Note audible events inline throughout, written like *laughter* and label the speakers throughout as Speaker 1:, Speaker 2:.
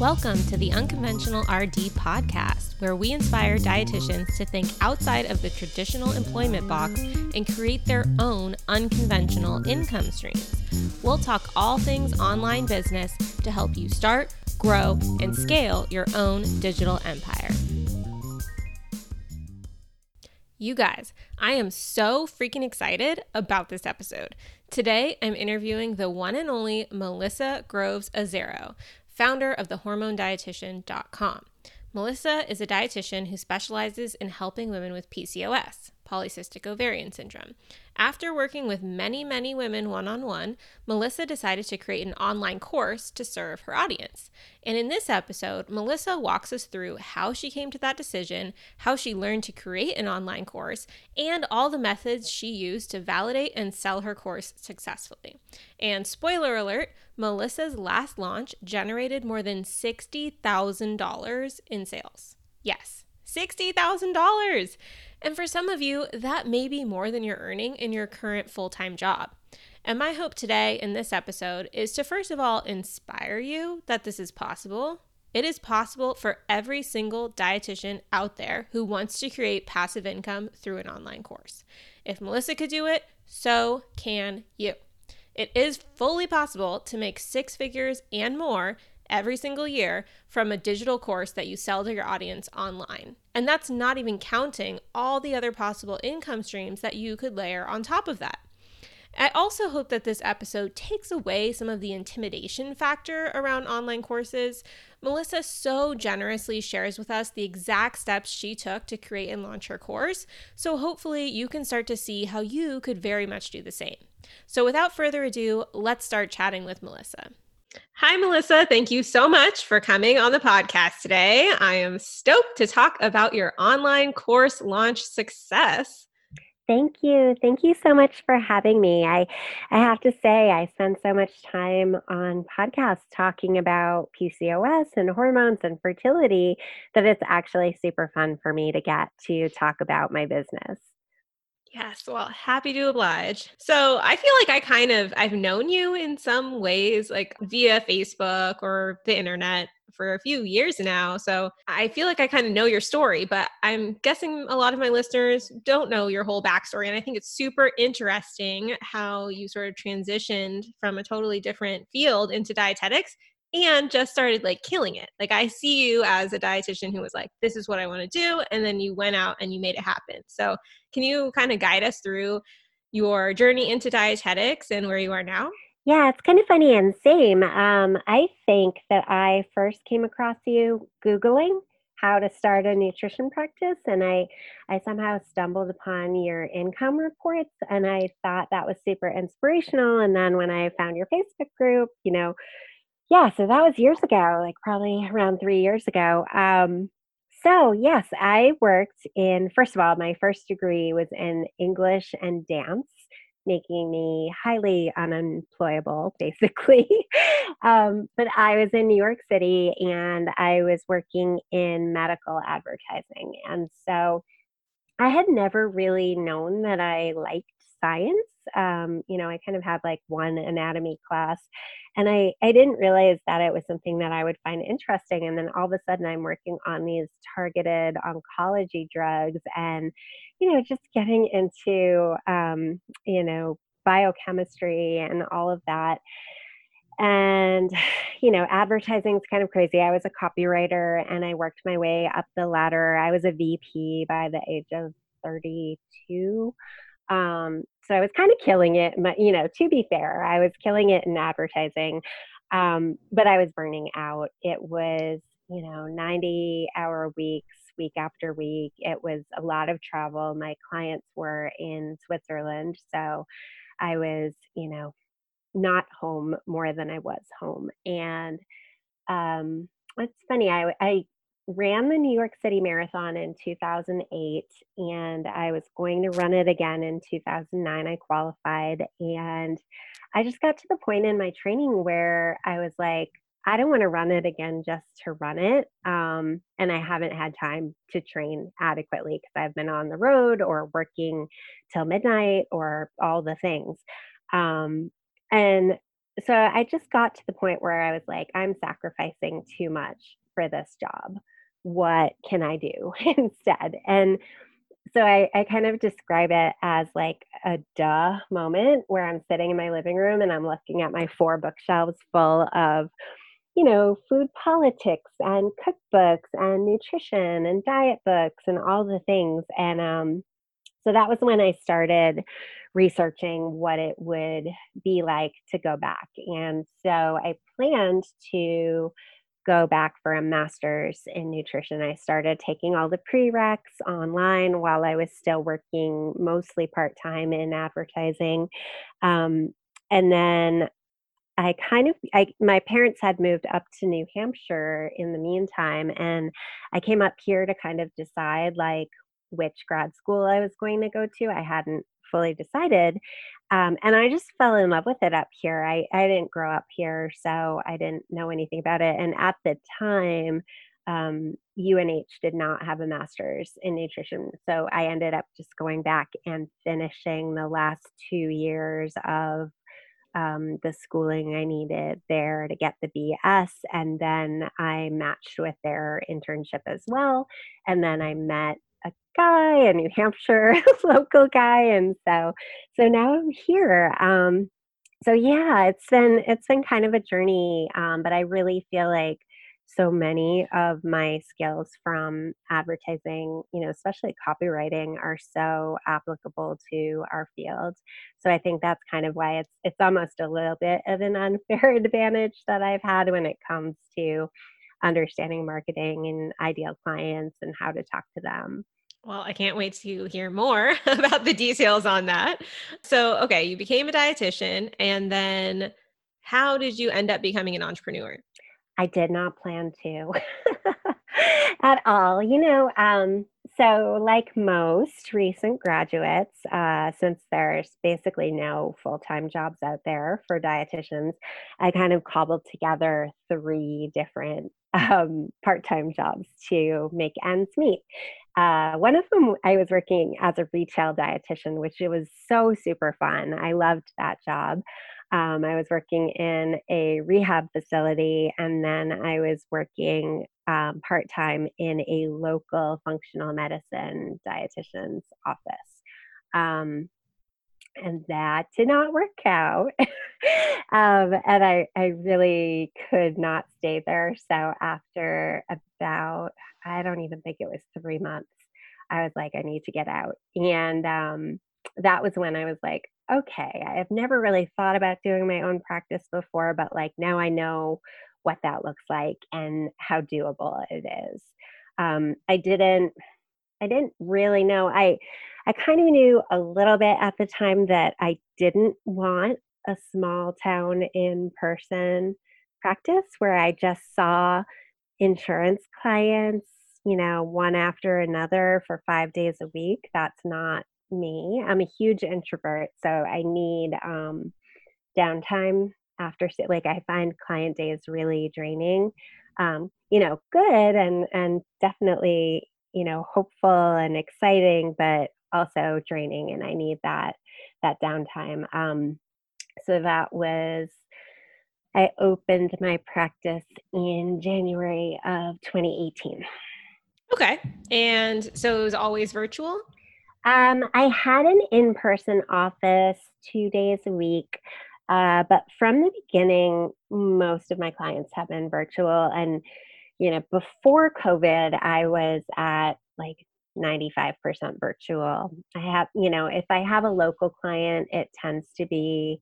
Speaker 1: Welcome to the Unconventional RD podcast, where we inspire dietitians to think outside of the traditional employment box and create their own unconventional income streams. We'll talk all things online business to help you start, grow, and scale your own digital empire. You guys, I am so freaking excited about this episode. Today, I'm interviewing the one and only Melissa Groves Azzaro, founder of thehormonedietitian.com. Melissa is a dietitian who specializes in helping women with PCOS, polycystic ovarian syndrome. After working with many, many women one on one, Melissa decided to create an online course to serve her audience. And in this episode, Melissa walks us through how she came to that decision, how she learned to create an online course, and all the methods she used to validate and sell her course successfully. And spoiler alert, Melissa's last launch generated more than $60,000 in sales. Yes, $60,000. And for some of you, that may be more than you're earning in your current full time job. And my hope today in this episode is to first of all inspire you that this is possible. It is possible for every single dietitian out there who wants to create passive income through an online course. If Melissa could do it, so can you. It is fully possible to make six figures and more every single year from a digital course that you sell to your audience online. And that's not even counting all the other possible income streams that you could layer on top of that. I also hope that this episode takes away some of the intimidation factor around online courses. Melissa so generously shares with us the exact steps she took to create and launch her course, so hopefully you can start to see how you could very much do the same. So, without further ado, let's start chatting with Melissa. Hi, Melissa. Thank you so much for coming on the podcast today. I am stoked to talk about your online course launch success.
Speaker 2: Thank you. Thank you so much for having me. I I have to say I spend so much time on podcasts talking about PCOS and hormones and fertility that it's actually super fun for me to get to talk about my business.
Speaker 1: Yes, well, happy to oblige. So I feel like I kind of I've known you in some ways, like via Facebook or the internet for a few years now. So I feel like I kind of know your story, but I'm guessing a lot of my listeners don't know your whole backstory. And I think it's super interesting how you sort of transitioned from a totally different field into dietetics and just started like killing it. Like I see you as a dietitian who was like, this is what I want to do. And then you went out and you made it happen. So can you kind of guide us through your journey into dietetics and where you are now?
Speaker 2: Yeah, it's kind of funny and same. Um, I think that I first came across you Googling how to start a nutrition practice and I I somehow stumbled upon your income reports and I thought that was super inspirational and then when I found your Facebook group, you know, yeah, so that was years ago, like probably around three years ago. Um, so, yes, I worked in, first of all, my first degree was in English and dance, making me highly unemployable, *laughs* basically. um, but I was in New York City and I was working in medical advertising. And so I had never really known that I liked science. Um, you know, I kind of had like one anatomy class and I, I didn't realize that it was something that I would find interesting. And then all of a sudden, I'm working on these targeted oncology drugs and, you know, just getting into, um, you know, biochemistry and all of that. And, *sighs* you know, advertising is kind of crazy. I was a copywriter and I worked my way up the ladder. I was a VP by the age of 32. Um, so I was kind of killing it. But, you know, to be fair, I was killing it in advertising, um, but I was burning out. It was, you know, 90 hour weeks, week after week. It was a lot of travel. My clients were in Switzerland. So I was, you know, not home more than I was home. And um, it's funny, I, I ran the New York City Marathon in 2008 and I was going to run it again in 2009. I qualified and I just got to the point in my training where I was like, I don't want to run it again just to run it. Um, and I haven't had time to train adequately because I've been on the road or working till midnight or all the things. Um, and so I just got to the point where I was like, I'm sacrificing too much for this job. What can I do *laughs* instead? And so I, I kind of describe it as like a duh moment where I'm sitting in my living room and I'm looking at my four bookshelves full of, you know, food politics and cookbooks and nutrition and diet books and all the things. And um, so that was when I started researching what it would be like to go back. And so I planned to go back for a master's in nutrition. I started taking all the prereqs online while I was still working mostly part time in advertising. Um, and then I kind of I my parents had moved up to New Hampshire in the meantime and I came up here to kind of decide like which grad school I was going to go to. I hadn't fully decided. Um, and I just fell in love with it up here. I, I didn't grow up here, so I didn't know anything about it. And at the time, um, UNH did not have a master's in nutrition. So I ended up just going back and finishing the last two years of um, the schooling I needed there to get the BS. And then I matched with their internship as well. And then I met guy, a New Hampshire *laughs* local guy, and so so now I'm here. Um, so yeah, it's been it's been kind of a journey, um, but I really feel like so many of my skills from advertising, you know, especially copywriting, are so applicable to our field. So I think that's kind of why it's it's almost a little bit of an *laughs* unfair advantage that I've had when it comes to understanding marketing and ideal clients and how to talk to them.
Speaker 1: Well, I can't wait to hear more *laughs* about the details on that. So, okay, you became a dietitian and then how did you end up becoming an entrepreneur?
Speaker 2: I did not plan to *laughs* at all. You know, um, so like most recent graduates, uh, since there's basically no full time jobs out there for dietitians, I kind of cobbled together three different *laughs* um, part time jobs to make ends meet. Uh, one of them, I was working as a retail dietitian, which it was so super fun. I loved that job. Um, I was working in a rehab facility, and then I was working um, part time in a local functional medicine dietitian's office. Um, and that did not work out. *laughs* um, and I, I really could not stay there. So after about, I don't even think it was three months, I was like, I need to get out. And um, that was when I was like, okay, I've never really thought about doing my own practice before, but like now I know what that looks like and how doable it is. Um, I didn't, I didn't really know. I, I kind of knew a little bit at the time that I didn't want a small town in person practice where I just saw insurance clients, you know, one after another for five days a week. That's not me. I'm a huge introvert, so I need um, downtime after. Like I find client days really draining. Um, you know, good and and definitely you know hopeful and exciting, but also draining, and I need that that downtime. Um, so that was. I opened my practice in January of 2018.
Speaker 1: Okay. And so it was always virtual?
Speaker 2: Um, I had an in person office two days a week, uh, but from the beginning, most of my clients have been virtual. And, you know, before COVID, I was at like 95% virtual. I have, you know, if I have a local client, it tends to be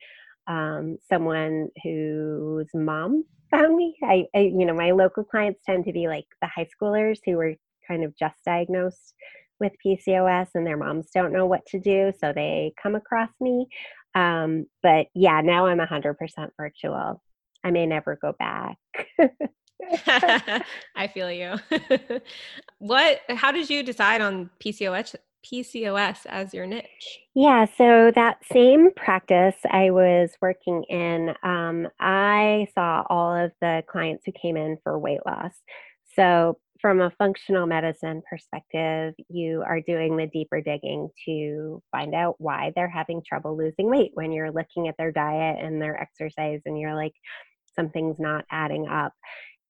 Speaker 2: um, someone whose mom *laughs* found me. I, I, you know, my local clients tend to be like the high schoolers who were kind of just diagnosed with PCOS and their moms don't know what to do, so they come across me. Um, but yeah, now I'm 100% virtual. I may never go back. *laughs*
Speaker 1: I feel you. *laughs* what how did you decide on PCOS PCOS as your niche?
Speaker 2: Yeah, so that same practice I was working in, um, I saw all of the clients who came in for weight loss. So from a functional medicine perspective, you are doing the deeper digging to find out why they're having trouble losing weight when you're looking at their diet and their exercise and you're like, something's not adding up.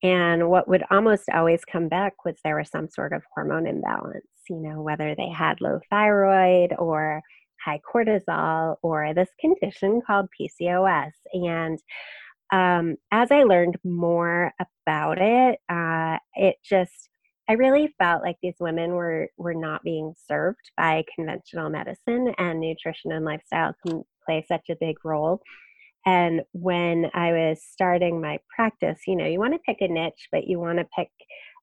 Speaker 2: And what would almost always come back was there was some sort of hormone imbalance, you know, whether they had low thyroid or high cortisol or this condition called PCOS. And um, as I learned more about it, uh, it just I really felt like these women were were not being served by conventional medicine, and nutrition and lifestyle can play such a big role. And when I was starting my practice, you know, you want to pick a niche, but you want to pick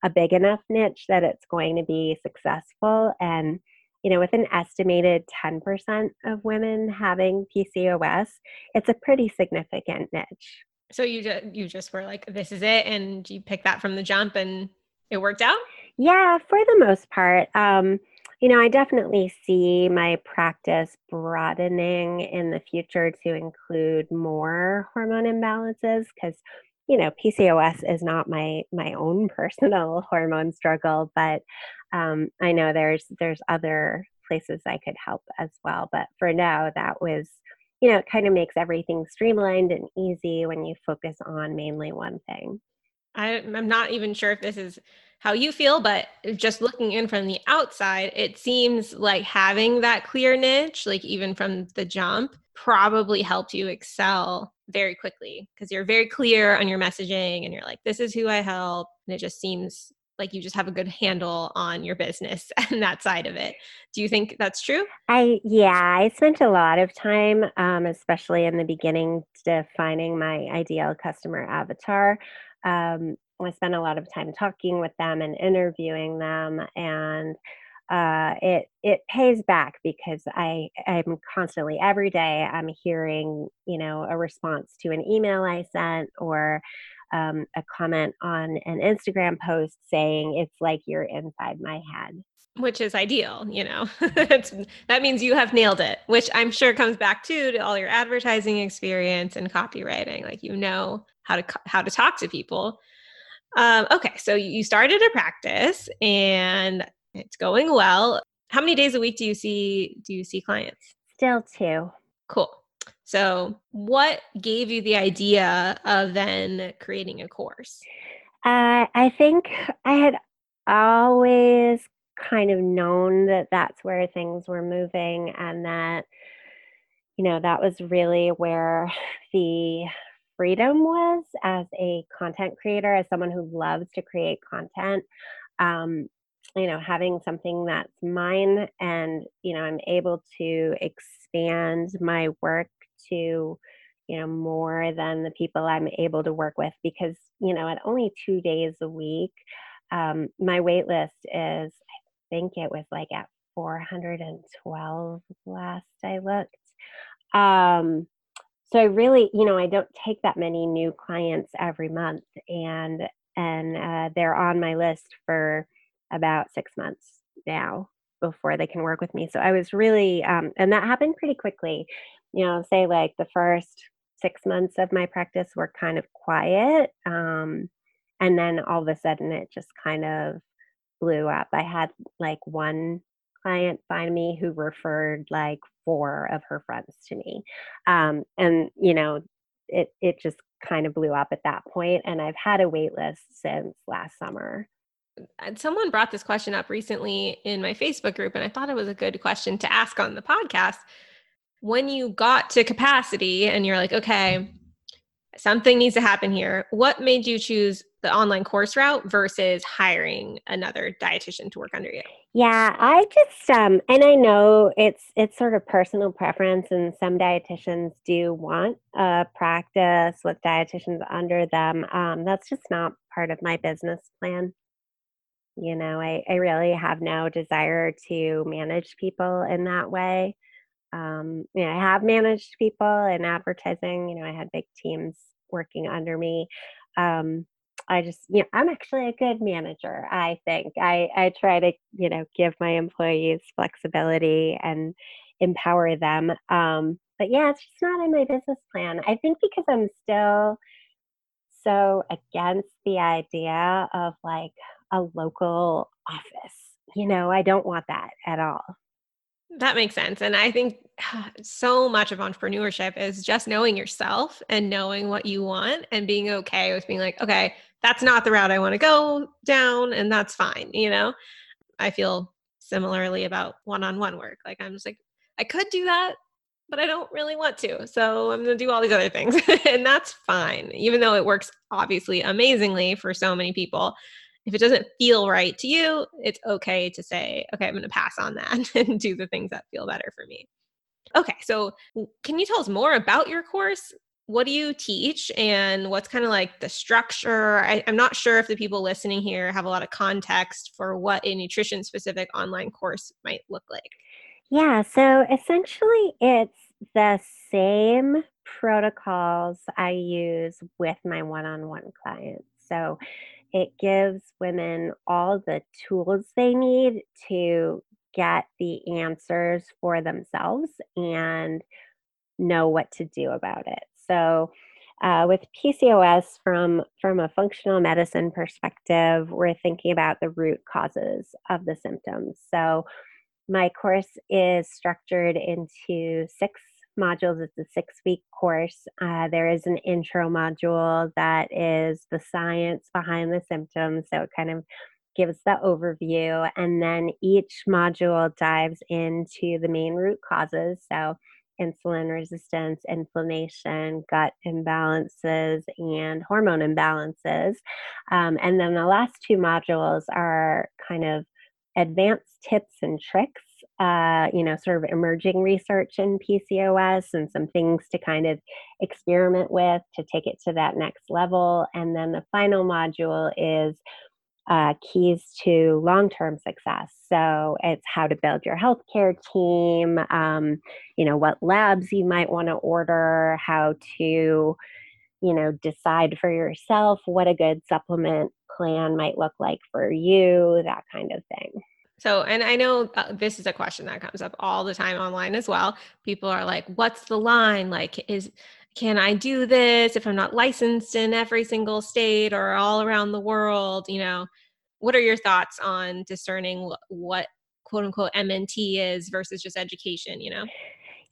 Speaker 2: a big enough niche that it's going to be successful. And, you know, with an estimated 10% of women having PCOS, it's a pretty significant niche.
Speaker 1: So you just you just were like, this is it, and you picked that from the jump, and it worked out.
Speaker 2: Yeah, for the most part. Um, you know, I definitely see my practice broadening in the future to include more hormone imbalances because you know PCOS is not my my own *laughs* personal hormone struggle, but um, I know there's there's other places I could help as well. But for now, that was you know it kind of makes everything streamlined and easy when you focus on mainly one thing.
Speaker 1: I, I'm not even sure if this is how you feel, but just looking in from the outside, it seems like having that clear niche, like even from the jump, probably helped you excel very quickly because you're very clear on your messaging and you're like, this is who I help. And it just seems like you just have a good handle on your business *laughs* and that side of it. Do you think that's true?
Speaker 2: I yeah, I spent a lot of time, um, especially in the beginning, defining my ideal customer avatar. Um, I spent a lot of time talking with them and interviewing them, and uh, it it pays back because I I'm constantly every day I'm hearing you know a response to an email I sent or um, a comment on an Instagram post saying it's like you're inside my head
Speaker 1: which is ideal you know *laughs* that means you have nailed it which i'm sure comes back to to all your advertising experience and copywriting like you know how to how to talk to people um, okay, so you started a practice and it's going well. How many days a week do you see do you see clients?
Speaker 2: Still two.
Speaker 1: Cool. So, what gave you the idea of then creating a course?
Speaker 2: Uh, I think I had always kind of known that that's where things were moving and that you know that was really where the freedom was as a content creator, as someone who loves to create content. Um, you know, having something that's mine and, you know, I'm able to expand my work to, you know, more than the people I'm able to work with because, you know, at only two days a week, um, my wait list is, I think it was like at 412 last I looked. Um, so I really, you know, I don't take that many new clients every month, and and uh, they're on my list for about six months now before they can work with me. So I was really, um, and that happened pretty quickly. You know, say like the first six months of my practice were kind of quiet, um, and then all of a sudden it just kind of blew up. I had like one client find me who referred like four of her friends to me. Um, and, you know, it, it just kind of blew up at that point, And I've had a wait list since last summer.
Speaker 1: Someone brought this question up recently in my Facebook group, and I thought it was a good question to ask on the podcast. When you got to capacity and you're like, okay, something needs to happen here, what made you choose the online course route versus hiring another dietitian to work under you?
Speaker 2: Yeah, I just um and I know it's it's sort of personal preference and some dietitians do want a practice with dietitians under them. Um that's just not part of my business plan. You know, I I really have no desire to manage people in that way. Um, you know, I have managed people in advertising, you know, I had big teams working under me. Um I just, you know, I'm actually a good manager. I think I I try to, you know, give my employees flexibility and empower them. Um, but yeah, it's just not in my business plan. I think because I'm still so against the idea of like a local office. You know, I don't want that at all.
Speaker 1: That makes sense. And I think *sighs* so much of entrepreneurship is just knowing yourself and knowing what you want and being okay with being like, okay, that's not the route I want to go down and that's fine, you know? I feel similarly about one-on-one work. Like I'm just like I could do that, but I don't really want to. So I'm going to do all these other things *laughs* and that's fine. Even though it works obviously amazingly for so many people, if it doesn't feel right to you, it's okay to say, okay, I'm going to pass on that *laughs* and do the things that feel better for me. Okay, so can you tell us more about your course? What do you teach and what's kind of like the structure? I, am not sure if the people listening here have a lot of context for what a nutrition specific online course might look like.
Speaker 2: Yeah, so essentially it's the same protocols I use with my one on one clients. So it gives women all the tools they need to get the answers for themselves and know what to do about it. So, uh, with PCOS, from from a functional medicine perspective, we're thinking about the root causes of the symptoms. So, my course is structured into six modules. It's a six week course. Uh, there is an intro module that is the science behind the symptoms. So it kind of gives the overview. And then each module dives into the main root causes. So insulin resistance, inflammation, gut imbalances, and hormone imbalances. Um, and then the last two modules are kind of advanced tips and tricks uh, you know, sort of emerging research in PCOS and some things to kind of experiment with to take it to that next level. And then the final module is uh, keys to long term success. So it's how to build your healthcare team, um, you know, what labs you might want to order, how to, you know, decide for yourself what a good supplement plan might look like for you, that kind of thing.
Speaker 1: So, and I know uh, this is a question that comes up all the time online as well. People are like, what's the line? Like, is, can I do this if I'm not licensed in every single state or all around the world? You know, what are your thoughts on discerning what, quote unquote MNT is versus just education, you know?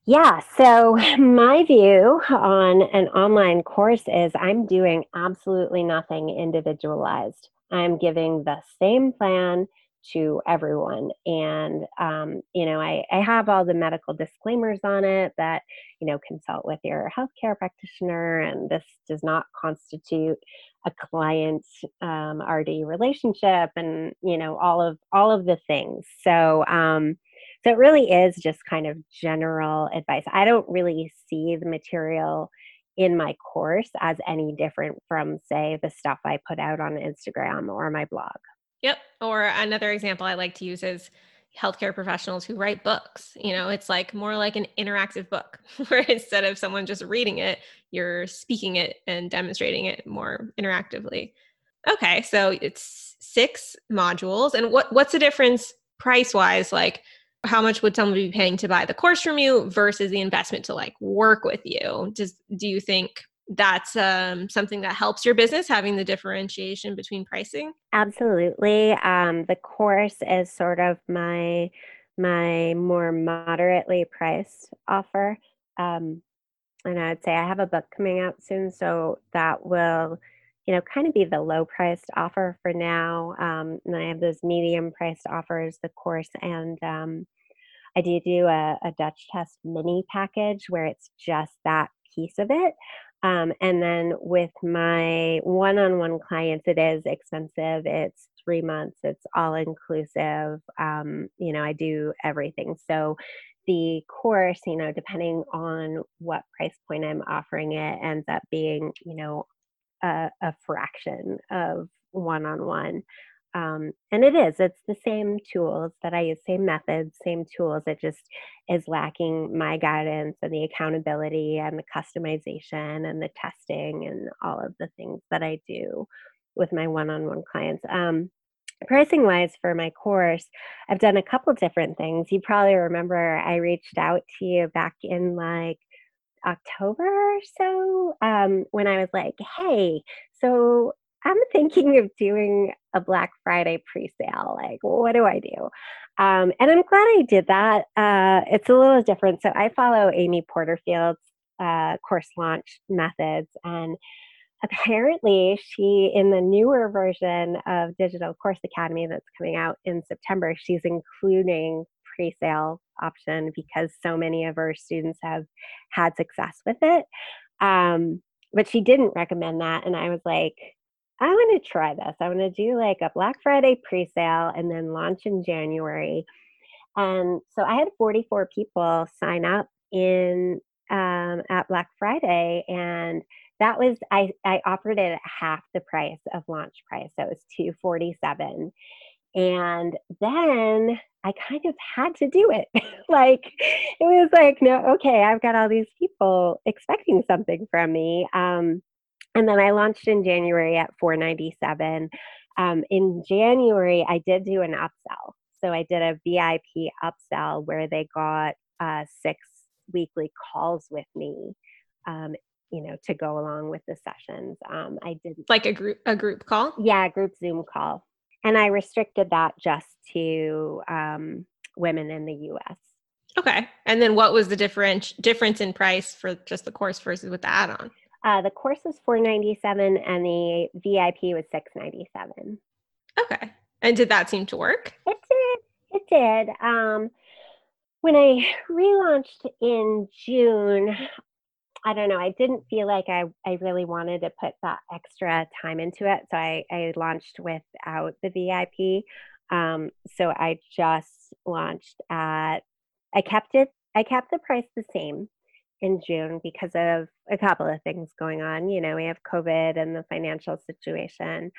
Speaker 2: Yeah, so *laughs* my view on an online course is I'm doing absolutely nothing individualized. I'm giving the same plan to everyone. And, um, you know, I, I have all the medical disclaimers on it that, you know, consult with your healthcare practitioner, and this does not constitute a client um, RD relationship, and you know, all of all of the things. So, um, so it really is just kind of general advice. I don't really see the material in my course as any different from, say, the stuff I put out on Instagram or my blog.
Speaker 1: Yep. Or another example I like to use is healthcare professionals who write books. You know, it's like more like an interactive book *laughs* where instead of someone just reading it, you're speaking it and demonstrating it more interactively. Okay, so it's six modules. And what what's the difference price wise? Like how much would someone be paying to buy the course from you versus the investment to like work with you? Does do you think that's um, something that helps your business having the differentiation between pricing?
Speaker 2: Absolutely um, the course is sort of my my more moderately priced offer um, and i'd say i have a book coming out soon so that will you know kind of be the low priced offer for now um, and i have those medium priced offers the course and um, i do do a, a dutch test mini package where it's just that piece of it um, and then with my one on one clients, it is expensive. It's three months, it's all inclusive. Um, you know, I do everything. So the course, you know, depending on what price point I'm offering it, ends up being, you know, a, a fraction of one on one. Um, and it is, it's the same tools that I use, same methods, same tools. It just is lacking my guidance and the accountability and the customization and the testing and all of the things that I do with my one on one clients. Um, pricing wise for my course, I've done a couple different things. You probably remember I reached out to you back in like October or so um, when I was like, hey, so I'm thinking of doing a Black Friday pre-sale. Like, what do I do? Um, and I'm glad I did that. Uh, it's a little different. So I follow Amy Porterfield's uh, course launch methods, and apparently she in the newer version of digital course academy that's coming out in september she's including pre-sale option because so many of her students have had success with it um, but she didn't recommend that and i was like i want to try this i want to do like a black friday pre-sale and then launch in january and so i had 44 people sign up in um, at black friday and that was I I offered it at half the price of launch price. So it was 247. And then I kind of had to do it. *laughs* like it was like, no, okay, I've got all these people expecting something from me. Um, and then I launched in January at 497. Um, in January, I did do an upsell. So I did a VIP upsell where they got uh, six weekly calls with me um, you know to go along with the sessions. Um, i did
Speaker 1: like a group a group call?
Speaker 2: Yeah group zoom call. And i restricted that just to um, women in the us
Speaker 1: okay. And then what was the difference difference in price for just the course versus with the add-on
Speaker 2: uh, the course was 497 and the vip was 697
Speaker 1: okay and did that seem to work
Speaker 2: it did it did um, when I *laughs* relaunched in June, I don't know. I didn't feel like I, I really wanted to put that extra time into it. So I, I launched without the VIP. Um, so I just launched at, I kept it, I kept the price the same in June because of a couple of things going on. You know, we have COVID and the financial situation.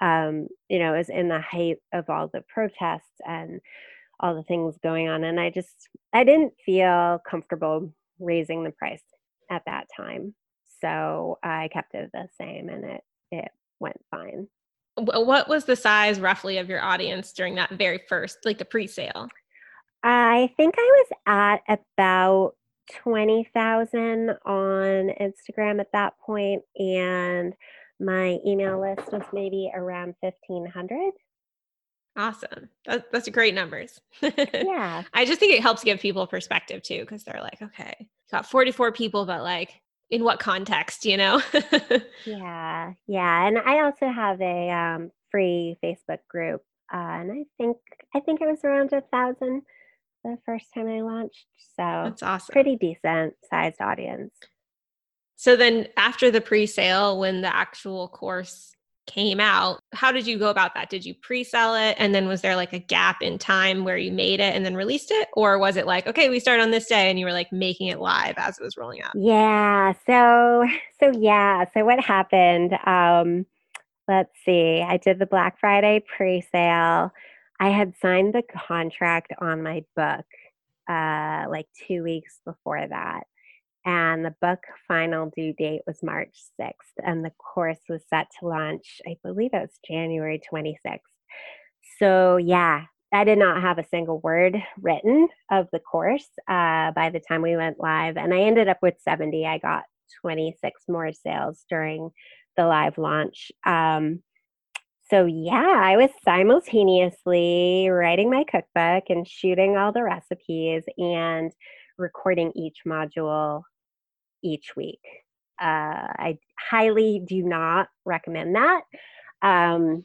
Speaker 2: Um, you know, it was in the height of all the protests and all the things going on. And I just, I didn't feel comfortable raising the price at that time. So I kept it the same and it it went fine.
Speaker 1: What was the size roughly of your audience during that very first, like the pre-sale?
Speaker 2: I think I was at about 20,000 on Instagram at that point and my email list was maybe around 1500.
Speaker 1: Awesome. That, that's great numbers. *laughs*
Speaker 2: yeah.
Speaker 1: I just think it helps give people perspective too, because they're like, okay, got 44 people, but like, in what context, you know? *laughs*
Speaker 2: yeah. Yeah. And I also have a um, free Facebook group. Uh, and I think I think it was around a thousand the first time I launched. So
Speaker 1: that's awesome.
Speaker 2: Pretty decent sized audience.
Speaker 1: So then after the pre-sale, when the actual course came out, how did you go about that? Did you pre-sell it and then was there like a gap in time where you made it and then released it or was it like, okay, we start on this day and you were like making it live as it was rolling out?
Speaker 2: Yeah. So so yeah, so what happened um let's see. I did the Black Friday pre-sale. I had signed the contract on my book uh like 2 weeks before that and the book final due date was March 6th, and the course was set to launch, I believe it was January 26th. So, yeah, I did not have a single word written of the course uh, by the time we went live, and I ended up with 70. I got 26 more sales during the live launch. Um, so, yeah, I was simultaneously writing my cookbook and shooting all the recipes and recording each module each week. Uh, I highly do not recommend that. Um,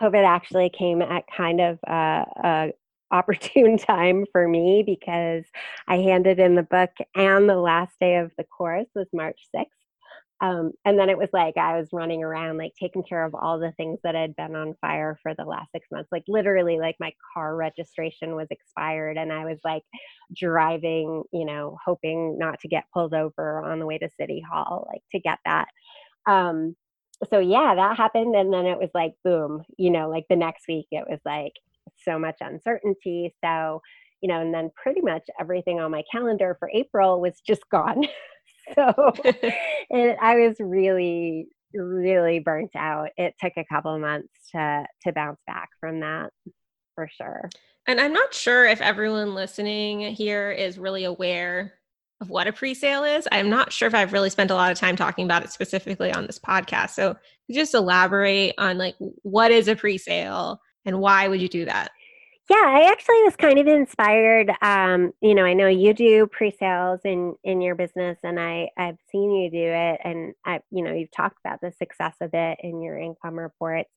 Speaker 2: COVID actually came at kind of a, a *laughs* opportune time for me because I handed in the book and the last day of the course was March 6th. Um, and then it was like I was running around, like taking care of all the things that had been on fire for the last six months. Like literally, like my car registration was expired, and I was like driving, you know, hoping not to get pulled over on the way to City Hall, like to get that. Um, so yeah, that happened, and then it was like boom, you know, like the next week it was like so much uncertainty. So you know, and then pretty much everything on my calendar for April was just *laughs* gone. *laughs* so *laughs* and I was really, really burnt out. It took a couple months to to bounce back from that for sure.
Speaker 1: And I'm not sure if everyone listening here is really aware of what a pre-sale is. I'm not sure if I've really spent a lot of time talking about it specifically on this podcast. So just elaborate on like what is a pre-sale and why would you do that?
Speaker 2: Yeah, I actually was kind of inspired. Um, you know, I know you do pre-sales in in your business, and I I've seen you do it, and I, you know, you've talked about the success of it in your income reports.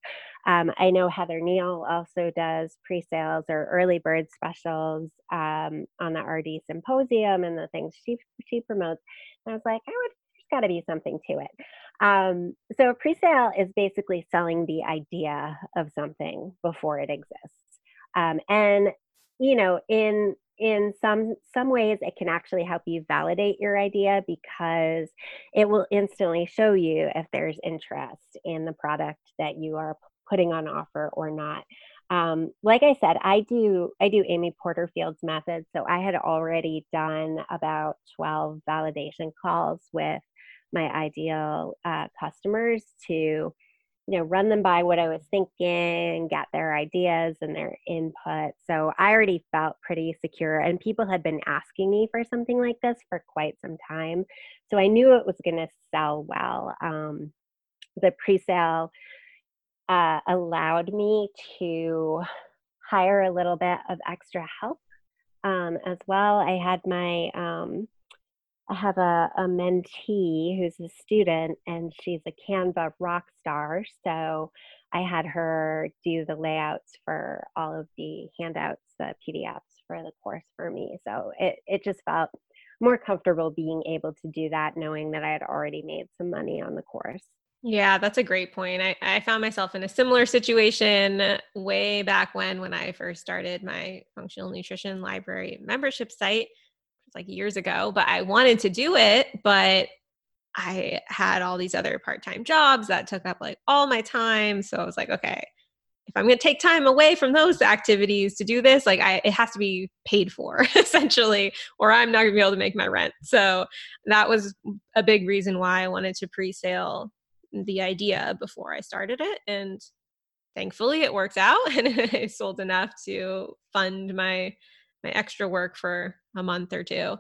Speaker 2: Um, I know Heather Neal also does pre-sales or early bird specials um, on the RD symposium and the things she she promotes. And I was like, I would there's got to be something to it. Um, so a pre-sale is basically selling the idea of something before it exists. Um, and you know, in in some some ways it can actually help you validate your idea because it will instantly show you if there's interest in the product that you are putting on offer or not. Um, like i said i do i do amy porterfield's method so i had already done about 12 validation calls with my ideal uh, customers to you know, run them by what I was thinking, get their ideas and their input. So I already felt pretty secure. And people had been asking me for something like this for quite some time. So I knew it was going to sell well. Um, the pre sale uh, allowed me to hire a little bit of extra help um, as well. I had my um, I have a, a mentee who's a student and she's a Canva rock star. So I had her do the layouts for all of the handouts, the PDFs for the course for me. So it, it just felt more comfortable being able to do that, knowing that I had already made some money on the course.
Speaker 1: Yeah, that's a great point. I, I found myself in a similar situation uh, way back when, when I first started my functional nutrition library membership site like years ago, but I wanted to do it, but I had all these other part-time jobs that took up like all my time. So I was like, okay, if I'm going to take time away from those activities to do this, like I, it has to be paid for *laughs* essentially, or I'm not going to be able to make my rent. So that was a big reason why I wanted to pre-sale the idea before I started it. And thankfully it worked out *laughs* and I sold enough to fund my my extra work for a month or two.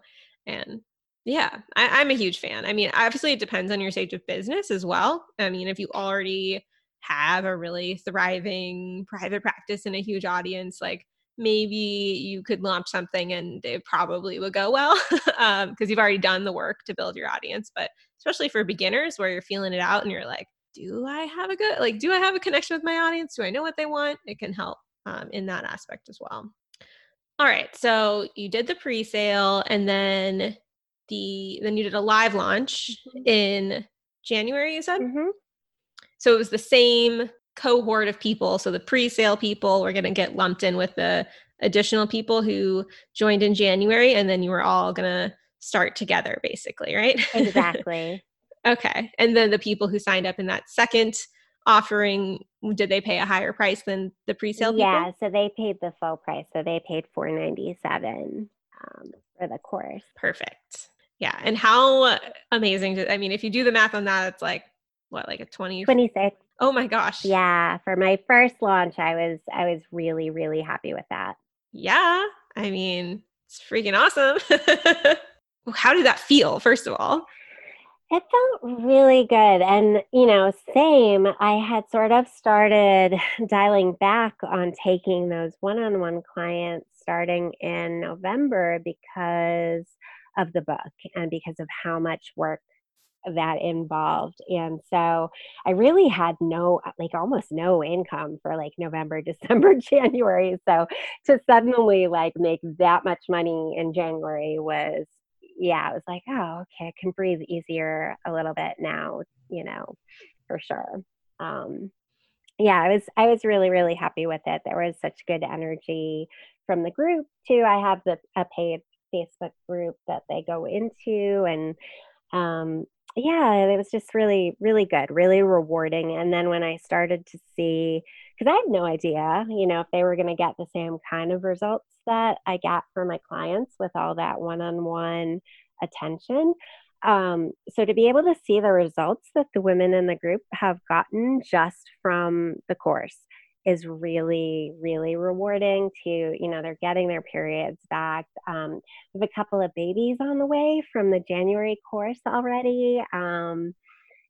Speaker 1: And yeah, I, am a huge fan. I mean, obviously, it depends on your stage of business as well. I mean, if you already have a really thriving private practice and a huge audience, like maybe you could launch something and it probably would go well because *laughs* um, you've already done the work to build your audience. But especially for beginners where you're feeling it out and you're like, do I have a good, like, do I have a connection with my audience? Do I know what they want? It can help um, in that aspect as well. All right. So you did the pre-sale and then the then you did a live launch mm-hmm. in January, you said?
Speaker 2: Mm-hmm.
Speaker 1: So it was the same cohort of people. So the pre-sale people were going to get lumped in with the additional people who joined in January and then you were all going to start together basically, right? *laughs*
Speaker 2: Exactly.
Speaker 1: okay. And then the people who signed up in that second offering did they pay a higher price than the pre-sale people?
Speaker 2: yeah so they paid the full price so they paid 497 um, for the course.
Speaker 1: Perfect. Yeah and how amazing to, i mean if you do the math on that it's like what like a 20
Speaker 2: 26
Speaker 1: oh my gosh.
Speaker 2: Yeah for my first launch i was i was really really happy with that.
Speaker 1: Yeah i mean it's freaking awesome. *laughs* How did that feel first of all
Speaker 2: it felt really good. And, you know, same, I had sort of started *laughs* dialing back on taking those one on one clients starting in November because of the book and because of how much work that involved. And so I really had no, like almost no income for like November, *laughs* December, January. So to suddenly like make that much money in January was yeah, I was like, oh, okay, I can breathe easier a little bit now, you know, for sure. Um, yeah, I was I was really really happy with it. There was such good energy from the group too. I have the a paid Facebook group that they go into, and um, yeah, it was just really really good, really rewarding. And then when I started to see, because I had no idea, you know, if they were going to get the same kind of results that I got for my clients with all that one on one attention. Um, so to be able to see the results that the women in the group have gotten just from the course is really, really rewarding to, you know, they're getting their periods back. Um, we have a couple of babies on the way from the January course already. Um,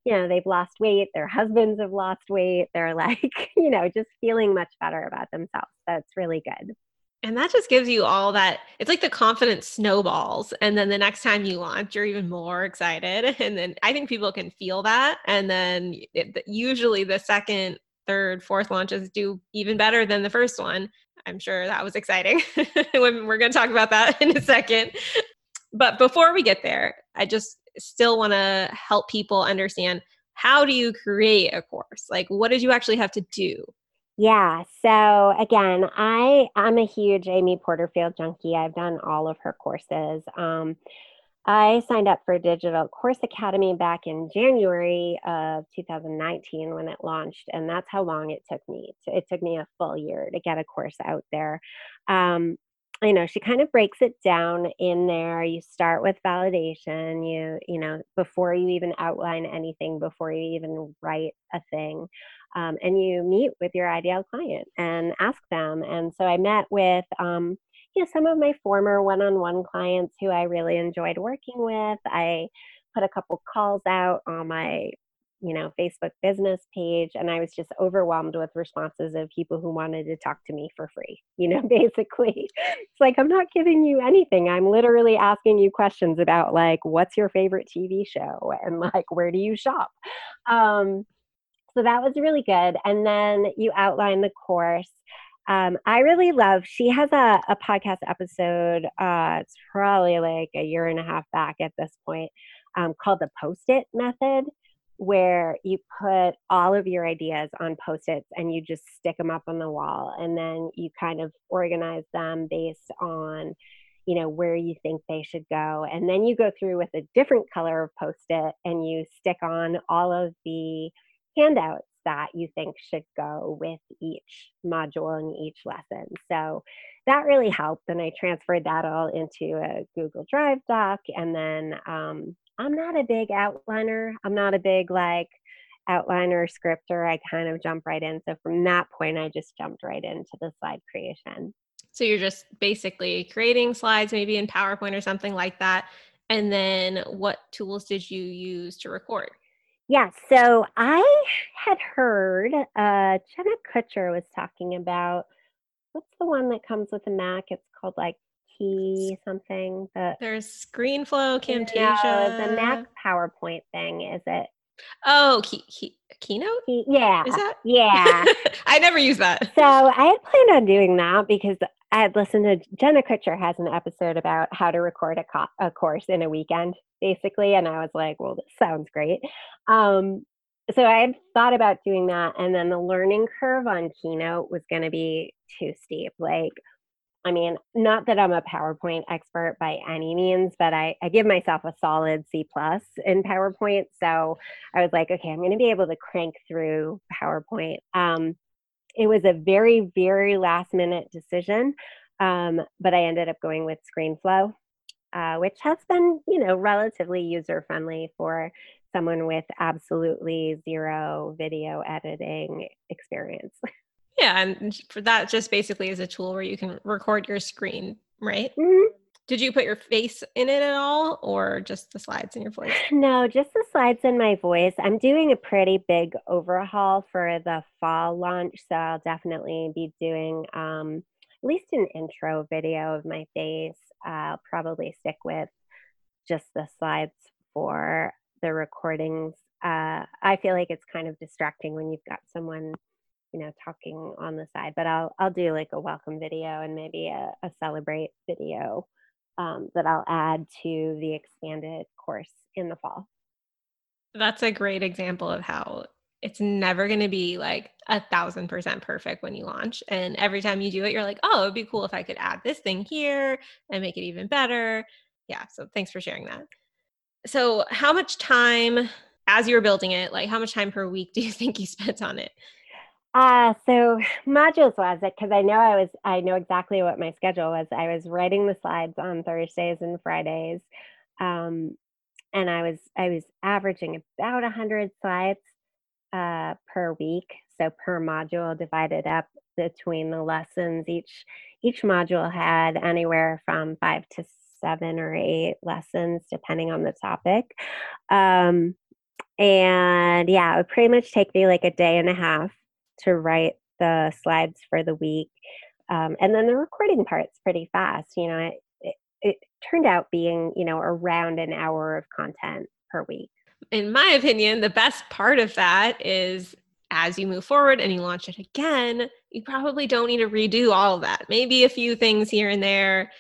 Speaker 2: you know, they've lost weight, their husbands have lost weight. They're *laughs* like, you know, just feeling much better about themselves. That's really good.
Speaker 1: And that just gives you all that it's like the confidence snowballs. And then the next time you launch, you're even more excited. *laughs* And then I think people can feel that. And then it, usually the second, third, fourth launches do even better than the first one. I'm sure that was exciting. *laughs* We're going to talk about that in a second. But before we get there, I just still want to help people understand how do you create a course? Like, what did you actually have to do?
Speaker 2: Yeah. So again, I I'm a huge Amy Porterfield junkie. I've done all of her courses. Um, I signed up for Digital Course Academy back in January of 2019 when it launched, and that's how long it took me. It took me a full year to get a course out there. Um, you know, she kind of breaks it down in there. You start with validation. You you know before you even outline anything, before you even write a thing um, and you meet with your ideal client and ask them. And so I met with, um, you know, some of my former one-on-one clients who I really enjoyed working with. I put a couple calls out on my you know facebook business page and i was just overwhelmed with responses of people who wanted to talk to me for free you know *laughs* basically it's like i'm not giving you anything i'm literally asking you questions about like what's your favorite tv show and like where do you shop um, so that was really good. And then you outline the course. Um, I really love, she has a, a podcast episode, uh, it's probably like a year and a half back at this point, um, called the Post It Method, where you put all of your ideas on Post its and you just stick them up on the wall. And then you kind of organize them based on you know where you think they should go and then you go through with a different color of post it and you stick on all of the handouts that you think should go with each module and each lesson. So that really helped. And I transferred that all into a Google Drive doc. And then um, I'm not a big outliner. I'm not a big like outliner scripter. I kind of jump right in. So from that point, I just jumped right into the slide creation.
Speaker 1: So you're just basically creating slides, maybe in PowerPoint or something like that. And then what tools did you use to record?
Speaker 2: Yeah, so I had heard uh, Jenna Kutcher was talking about what's the one that comes with a Mac? It's called like Something.
Speaker 1: The There's ScreenFlow, Camtasia.
Speaker 2: No, the Mac PowerPoint thing, is it?
Speaker 1: Oh, key, key, Keynote?
Speaker 2: Key, yeah.
Speaker 1: Is that?
Speaker 2: Yeah. *laughs*
Speaker 1: I never use that.
Speaker 2: So I had planned on doing that because I had listened to Jenna Kutcher has an episode about how to record a, co- a course in a weekend, basically. And I was like, well, this sounds great. Um, so I had thought about doing that. And then the learning curve on Keynote was going to be too steep. Like, I mean, not that I'm a PowerPoint expert by any means, but I, I give myself a solid C plus in PowerPoint. So I was like, okay, I'm going to be able to crank through PowerPoint. Um, it was a very, very last minute decision, um, but I ended up going with ScreenFlow, uh, which has been, you know, relatively user friendly for someone with absolutely zero video editing experience. *laughs*
Speaker 1: Yeah, and for that, just basically is a tool where you can record your screen, right?
Speaker 2: Mm-hmm.
Speaker 1: Did you put your face in it at all or just the slides and your voice? *sighs*
Speaker 2: No, just the slides and my voice. I'm doing a pretty big overhaul for the fall launch, so I'll definitely be doing um, at least an intro video of my face. I'll probably stick with just the slides for the recordings. Uh, I feel like it's kind of distracting when you've got someone you know talking on the side but i'll i'll do like a welcome video and maybe a, a celebrate video um, that I'll add to the expanded course in the fall.
Speaker 1: That's a great example of how it's never going to be like a thousand percent perfect when you launch. And every time you do it, you're like, oh, it'd be cool if I could add this thing here and make it even better. Yeah. So thanks for sharing that. So, how much time as you were building it, like how much time per week do you *laughs* think you spent on it?
Speaker 2: Uh, so modules was it because I know I was I know exactly what my schedule was. I was writing the slides on Thursdays and Fridays, um, and I was I was averaging about hundred slides uh, per week. so per module divided up between the lessons. Each each module had anywhere from five to seven or eight lessons, depending on the topic. Um, and yeah, it would pretty much take me like a day and a half to write the slides for the week. Um, and then the recording part's pretty fast. You know, it, it, it turned out being, you know, around an hour of content per week.
Speaker 1: In my opinion, the best part of that is as you move forward and you launch it again, you probably don't need to redo all of that. Maybe a few things here and there,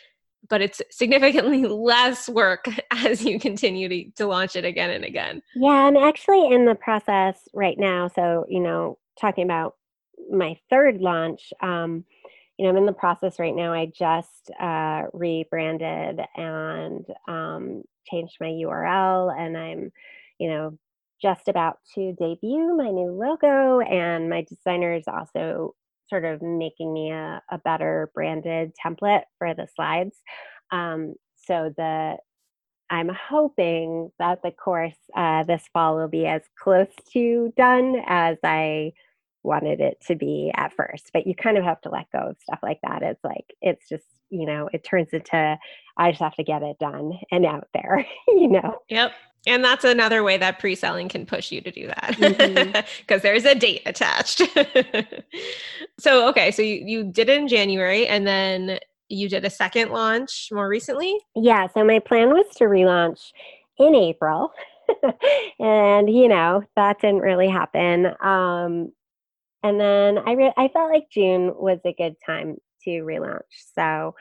Speaker 1: but it's significantly *laughs* less work *laughs* as you continue to, to launch it again and again.
Speaker 2: Yeah, I'm actually in the process right now. So, you know, talking about my third launch, um, you know, I'm in the process right now. I just uh, rebranded and um, changed my URL, and I'm, you know, just about to debut my new logo. And my designer is also sort of making me a, a better branded template for the slides. Um, so the I'm hoping that the course uh, this fall will be as close to done as I wanted it to be at first. But you kind of have to let go of stuff like that. It's like, it's just, you know, it turns into, I just have to get it done and out there, *laughs* you know?
Speaker 1: Yep. And that's another way that pre selling can push you to do that because mm-hmm. *laughs* there's a date attached. *laughs* so, okay. So you, you did it in January and then you did a second launch more recently?
Speaker 2: Yeah. So my plan was to relaunch in April. *laughs* and you know that didn't really happen um, and then I re- I felt like June was a good time to relaunch. So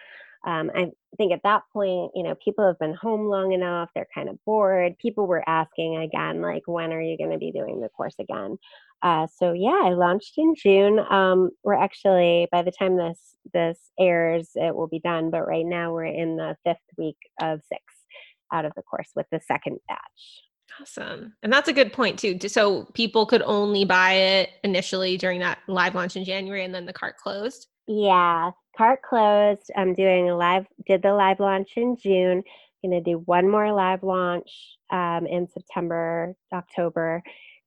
Speaker 2: um, I think at that point, you know, people have been home long enough. They're kind of bored. People were asking again, like, when are you going to be doing the course again? Uh, so yeah, I launched in June. Um, we're actually by the time this this airs, it will be done. But right now, we're in the fifth week of six out of the course with the second batch.
Speaker 1: Awesome. And that's a good point too. So people could only buy it initially during that live launch in January and then the cart closed.
Speaker 2: Yeah, cart closed. I'm doing a live did the live launch in June. I'm Gonna do one more live launch um, in September, October,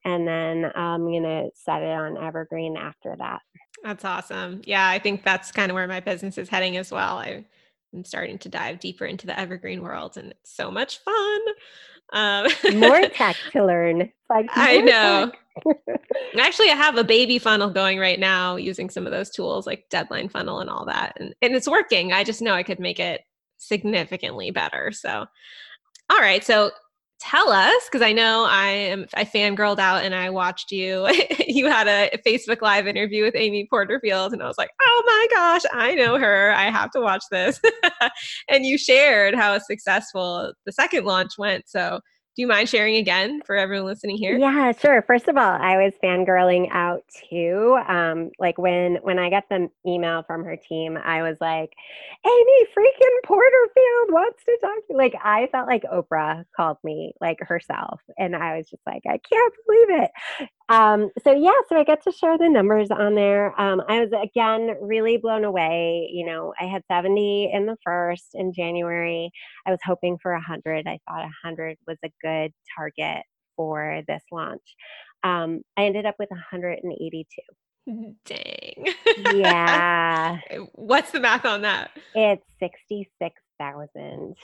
Speaker 2: and then I'm gonna set it on Evergreen after that.
Speaker 1: That's awesome. Yeah, I think that's kind of where my business is heading as well. I, I'm starting to dive deeper into the Evergreen world, and it's so much fun.
Speaker 2: Um, more *laughs* tech to learn.
Speaker 1: Like I know. Actually, I have a baby funnel going right now using some of those tools like Deadline Funnel and all that. And, and it's working. I just know I could make it significantly better. So, all right. So, tell us because I know I am I fangirled out and I watched you. *laughs* you had a Facebook Live interview with Amy Porterfield, and I was like, oh my gosh, I know her. I have to watch this. *laughs* and you shared how successful the second launch went. So do you mind sharing again for everyone listening here?
Speaker 2: Yeah, sure. First of all, I was fangirling out too. Um, like when when I got the email from her team, I was like, Amy freaking Porterfield wants to talk to you. Like I felt like Oprah called me like herself. And I was just like, I can't believe it. Um, so yeah, so I get to share the numbers on there. Um, I was again really blown away. You know, I had 70 in the first in January. I was hoping for 100. I thought 100 was a good target for this launch. Um, I ended up with 182. *laughs*
Speaker 1: Dang.
Speaker 2: Yeah. *laughs*
Speaker 1: What's the math on that?
Speaker 2: It's 66,000.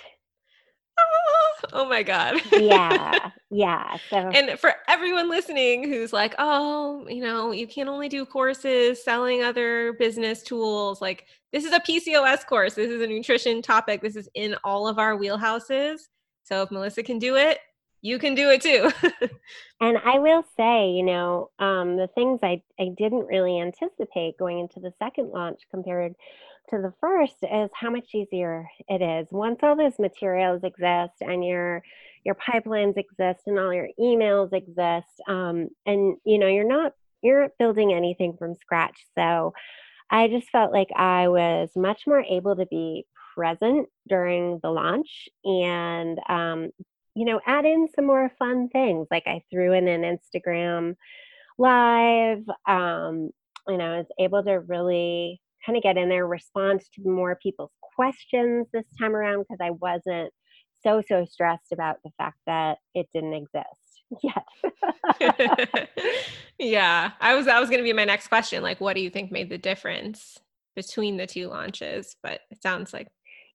Speaker 2: *laughs*
Speaker 1: oh my god. *laughs*
Speaker 2: Yeah yeah
Speaker 1: so and for everyone listening who's like oh you know you can only do courses selling other business tools like this is a pcos course. This is a nutrition topic. This is in all of our wheelhouses. So if melissa can do it you can do it too. *laughs*
Speaker 2: And i will say you know um, the things i i didn't really anticipate going into the second launch compared to the first is how much easier it is. Once all those materials exist and your your pipelines exist and all your emails exist um, and you know you're not you're building anything from scratch. So i just felt like i was much more able to be present during the launch and um, you know add in some more fun things. Like i threw in an instagram live um, know i was able to really kind of get in there, respond to more people's questions this time around because I wasn't so, so stressed about the fact that it didn't exist. *laughs* yet. *laughs*
Speaker 1: yeah, I was that was going to be my next question. Like, what do you think made the difference between the two launches? But it sounds like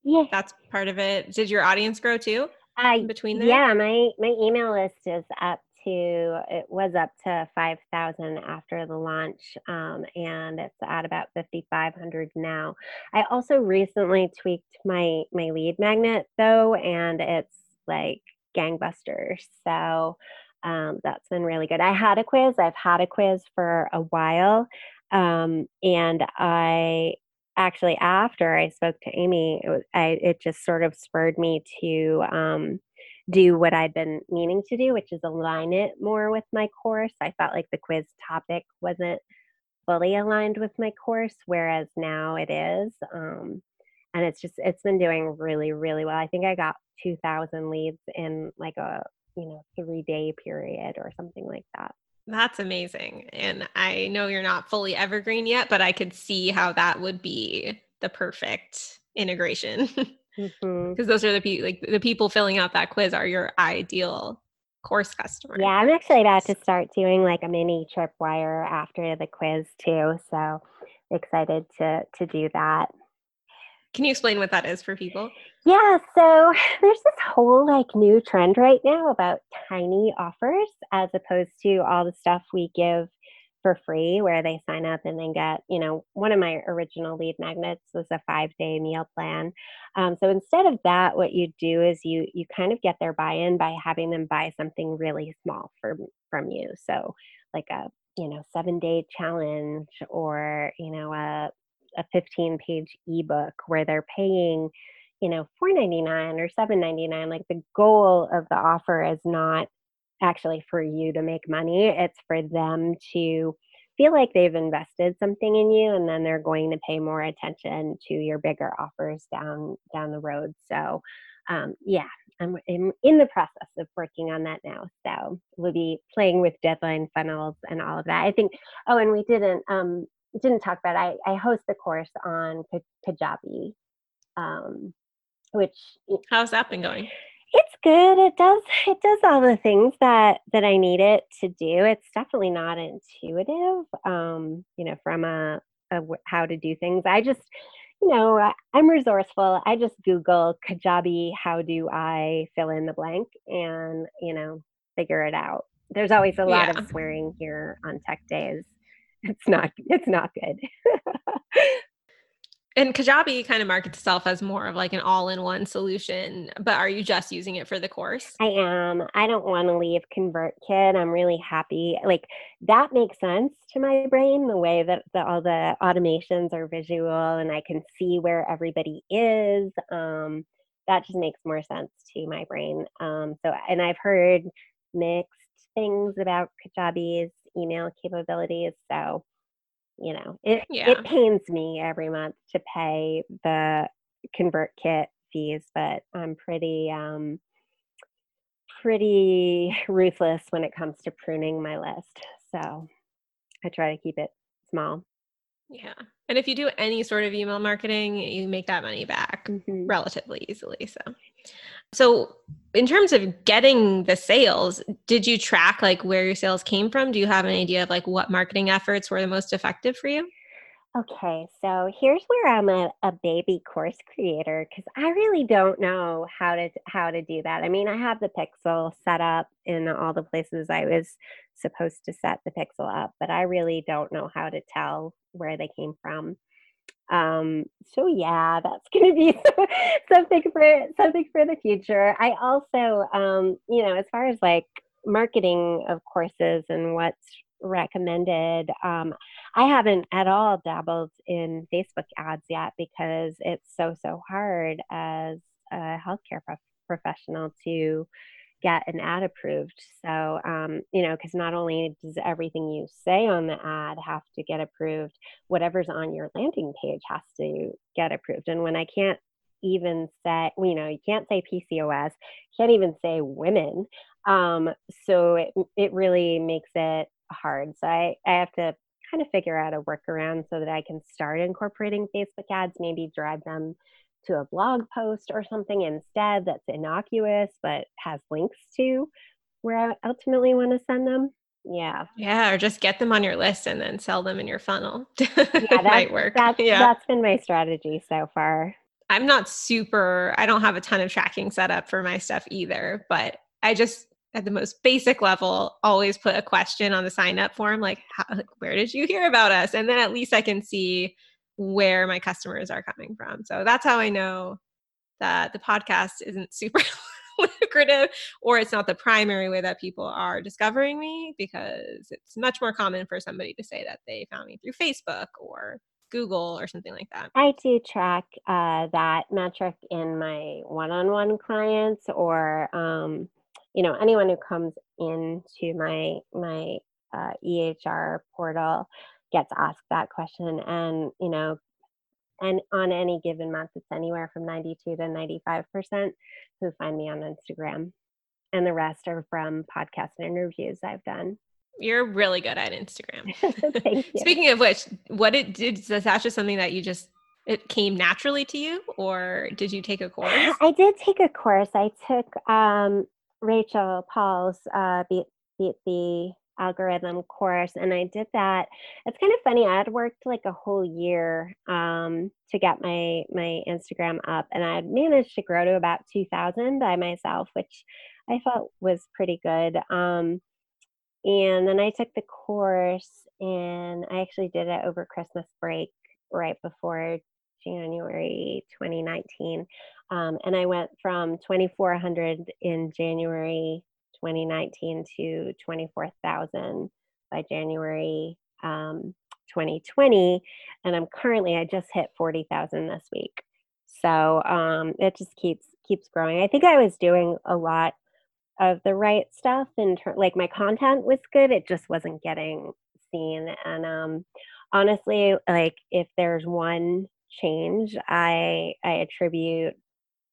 Speaker 2: yeah,
Speaker 1: that's part of it. Did your audience grow too?
Speaker 2: I
Speaker 1: between there?
Speaker 2: yeah, my my email list is up to it was up to 5000 after the launch um, and it's at about 5500 now. I also recently tweaked my my lead magnet though and it's like gangbusters so um, that's been really good. I had a quiz i've had a quiz for a while um, and i actually after i spoke to amy it, was, I, it just sort of spurred me to um, do what I'd been meaning to do, which is align it more with my course. I felt like the quiz topic wasn't fully aligned with my course, whereas now it is. Um, and it's just it's been doing really really well. I think I got 2,000 leads in like a you know three day period or something like that.
Speaker 1: That's amazing. And I know you're not fully evergreen yet, but I could see how that would be the perfect integration. *laughs* because mm-hmm. those are the people like the people filling out that quiz are your ideal course customer.
Speaker 2: Yeah, I'm actually about to start doing like a mini tripwire after the quiz too. So excited to to do that.
Speaker 1: Can you explain what that is for people?
Speaker 2: Yeah, so *sighs* there's this whole like new trend right now about tiny offers as opposed to all the stuff we give for free where they sign up and then get you know one of my original lead magnets was a five day meal plan. Um, so instead of that what you do is you you kind of get their buy-in by having them buy something really small from from you. So like a you know seven day challenge or you know a a 15 page ebook where they're paying you know 4.99 or 7.99 like the goal of the offer is not actually for you to make money. It's for them to feel like they've invested something in you and then they're going to pay more attention to your bigger offers down down the road. So um, yeah, I'm in, in the process of working on that now. So we'll be playing with deadline funnels and all of that. I think. Oh, and we didn't um, didn't talk about. I I host the course on Kajabi, um, which
Speaker 1: how's that been going?
Speaker 2: Good. It does it does all the things that that I need it to do. It's definitely not intuitive um, you know, from a, a how to do things. I just you know, I'm resourceful. I just Google Kajabi, how do I fill in the blank and, you know, figure it out. There's always a lot yeah. of swearing here on tech days. It's not it's not good. *laughs*
Speaker 1: And Kajabi kind of markets itself as more of like an all-in-one solution, but are you just using it for the course?
Speaker 2: I am. I don't want to leave ConvertKit. I'm really happy. Like that makes sense to my brain, the way that the, all the automations are visual and I can see where everybody is. Um, that just makes more sense to my brain. Um, so, and I've heard mixed things about Kajabi's email capabilities. So you know it yeah. it pains me every month to pay the ConvertKit fees but i'm pretty um pretty *laughs* ruthless when it comes to pruning my list so i try to keep it small
Speaker 1: yeah and if you do any sort of email marketing you make that money back mm-hmm. relatively easily so so, in terms of getting the sales, did you track like where your sales came from? Do you have an idea of like what marketing efforts were the most effective for you?
Speaker 2: Okay, so here's where I'm a, a baby course creator because I really don't know how to how to do that. I mean, I have the pixel set up in all the places I was supposed to set the pixel up, but I really don't know how to tell where they came from. Um, so yeah, that's *laughs* going to be something for something for the future. I also, um, you know, as far as like marketing of courses and what's recommended, um, I haven't at all dabbled in Facebook ads yet because it's so so hard as a healthcare prof- professional to get an ad approved. So, um, you know, because not only does everything you say on the ad have to get approved, whatever's on your landing page has to get approved. And when I can't even say, you know, you can't say PCOS, can't even say women. Um, so it, it really makes it hard. So I, I have to kind of figure out a workaround so that I can start incorporating Facebook ads, maybe drive them to a blog post or something instead that's innocuous but has links to where I ultimately want to send them. Yeah.
Speaker 1: Yeah, or just get them on your list and then sell them in your funnel. *laughs* yeah, that might work.
Speaker 2: That's,
Speaker 1: yeah.
Speaker 2: that's been my strategy so far.
Speaker 1: I'm not super, I don't have a ton of tracking set up for my stuff either, but I just, at the most basic level, always put a question on the sign up form like, how, like, where did you hear about us? And then at least I can see where my customers are coming from. So that's how I know that the podcast isn't super *laughs* lucrative or it's not the primary way that people are discovering me because it's much more common for somebody to say that they found me through Facebook or Google or something like that.
Speaker 2: I do track uh, that metric in my one-on-one clients or um, you know anyone who comes into my my uh, EHR portal gets asked that question and you know and on any given month it's anywhere from 92 to 95 percent who find me on instagram and the rest are from podcast interviews i've done.
Speaker 1: You're really good at instagram. *laughs*
Speaker 2: Thank *laughs* you.
Speaker 1: speaking of which what it did is that just something that you just it came naturally to you or did you take a course?
Speaker 2: I did take a course. I took um, rachel paul's uh, beat, beat the algorithm course and I did that. It's kind of funny. I had worked like a whole year um, to get my my Instagram up and I had managed to grow to about 2000 by myself, which I felt was pretty good. Um, and then I took the course and I actually did it over Christmas break right before January 2019. Um, and I went from 2400 in January 2019 to 24,000 by January um, 2020. And I'm currently, I just hit 40,000 this week. So um, it just keeps keeps growing. I think I was doing a lot of the right stuff in ter- like my content was good. It just wasn't getting seen. And um, honestly, like if there's one change I I attribute,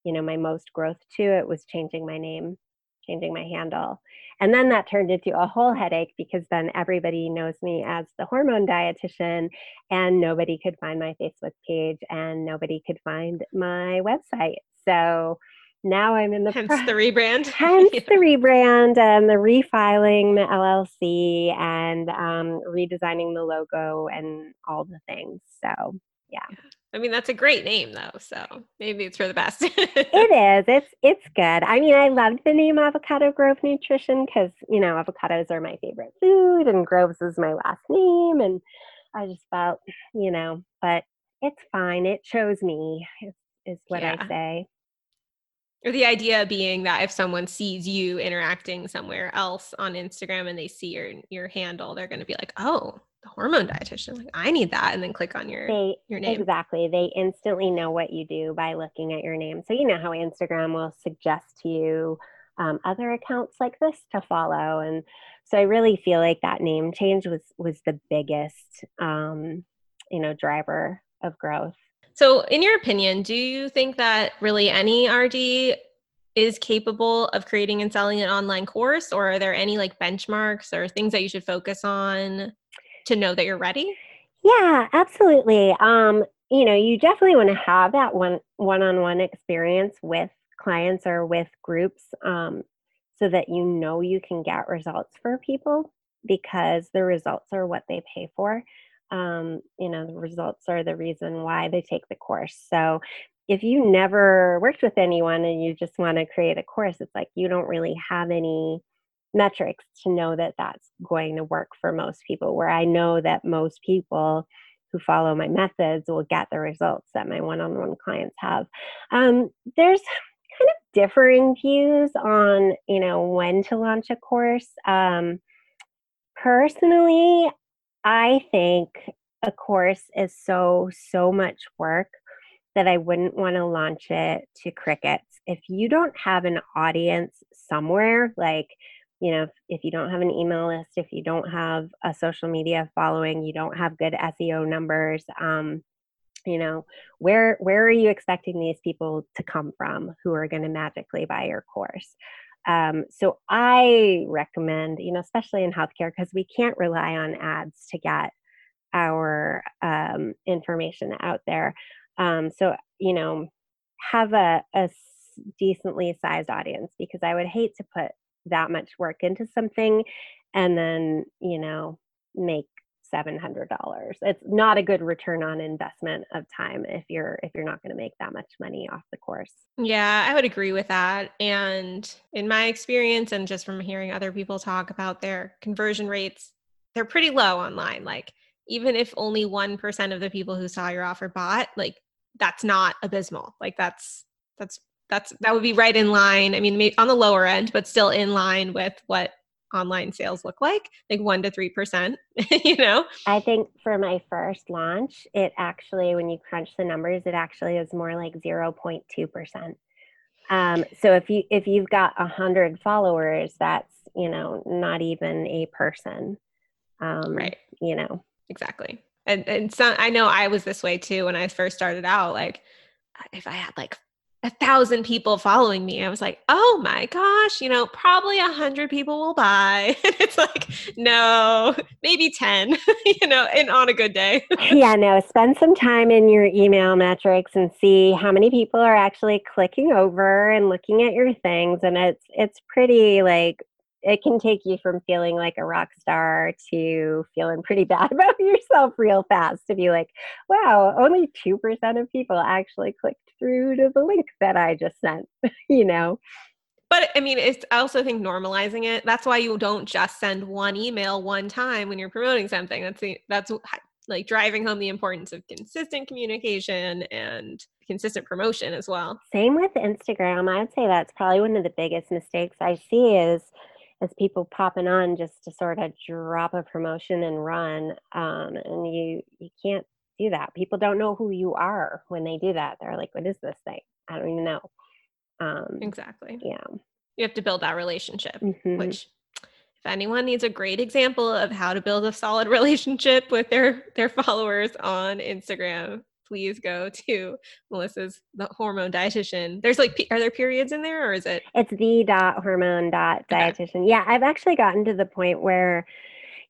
Speaker 2: you know, my most growth to it was changing my name changing my handle. And then that turned into a whole headache because then everybody knows me as the hormone dietitian, and nobody could find my Facebook page and nobody could find my website. So now I'm in the
Speaker 1: hence pro- the rebrand. *laughs*
Speaker 2: hence yeah. the rebrand and the refiling the LLC and um, redesigning the logo and all the things. So yeah.
Speaker 1: I mean, that's a great name though, so maybe it's for the best.
Speaker 2: it *laughs* is. It's it's good. I mean, I loved the name Avocado Grove Nutrition because you know avocados are my favorite food, and Groves is my last name, and I just felt, you know, but it's fine. It chose me. Is, is what yeah. I say.
Speaker 1: Or the idea being that if someone sees you interacting somewhere else on Instagram and they see your your handle, they're going to be like, "Oh, the hormone dietitian like i need that and then click on your
Speaker 2: they,
Speaker 1: your name.
Speaker 2: exactly they instantly know what you do by looking at your name. So you know how instagram will suggest to you um, other accounts like this to follow and so i really feel like that name change was was the biggest um, you know driver of growth.
Speaker 1: So in your opinion do you think that really any rd is capable of creating and selling an online course or are there any like benchmarks or things that you should focus on to know that you're ready?
Speaker 2: Yeah, absolutely. Um, you know, you definitely want to have that one one-on-one experience with clients or with groups um, so that you know you can get results for people because the results are what they pay for. Um, you know, the results are the reason why they take the course. So if you never worked with anyone and you just want to create a course, it's like you don't really have any metrics to know that that's going to work for most people where i know that most people who follow my methods will get the results that my one-on-one clients have. Um, there's kind of differing views on you know when to launch a course. Um, personally i think a course is so so much work that i wouldn't want to launch it to crickets. If you don't have an audience somewhere like you know if, if, you don't have an email list if you don't have a social media following you don't have good seo numbers um, you know where where are you expecting these people to come from who are going to magically buy your course? Um, so i recommend you know especially in healthcare because we can't rely on ads to get our um, information out there. Um, so you know have a, a decently sized audience because i would hate to put that much work into something and then, you know, make $700. It's not a good return on investment of time if you're if you're not going to make that much money off the course.
Speaker 1: Yeah, I would agree with that. And in my experience and just from hearing other people talk about their conversion rates, they're pretty low online. Like even if only 1% of the people who saw your offer bought, like that's not abysmal. Like that's that's that's that would be right in line. I mean, on the lower end, but still in line with what online sales look like like 1 to 3% *laughs* you know?
Speaker 2: I think for my first launch it actually when you crunch the numbers it actually is more like 0.2% um, so if you if you've got a hundred followers that's you know not even a person.
Speaker 1: Um, right.
Speaker 2: you know.
Speaker 1: Exactly. And and so i know i was this way too when i first started out like if i had like a thousand people following me. I was like, oh my gosh, you know, probably a hundred people will buy. *laughs* And it's like, no, maybe 10, *laughs* you know, and on a good day. *laughs*
Speaker 2: yeah, no, spend some time in your email metrics and see how many people are actually clicking over and looking at your things. And it's it's pretty like it can take you from feeling like a rock star to feeling pretty bad about yourself real fast to be like, wow, only 2% of people actually clicked through to the link that I just sent, *laughs* you know?
Speaker 1: But I mean, it's I also think normalizing it. That's why you don't just send one email one time when you're promoting something. That's the, that's like driving home the importance of consistent communication and consistent promotion as well.
Speaker 2: Same with Instagram. I'd say that's probably one of the biggest mistakes I see is as people popping on just to sort of drop a promotion and run. Um, and you you can't do that. People don't know who you are when they do that. They're like, "What is this thing? I don't even know."
Speaker 1: Um, exactly.
Speaker 2: Yeah.
Speaker 1: You have to build that relationship, mm-hmm. which if anyone needs a great example of how to build a solid *laughs* relationship with their their followers on Instagram, please go to Melissa's the hormone dietitian. There's like, are there periods in there or is it?
Speaker 2: It's the dot hormone dot dietitian. Okay. Yeah, I've actually gotten to the point where,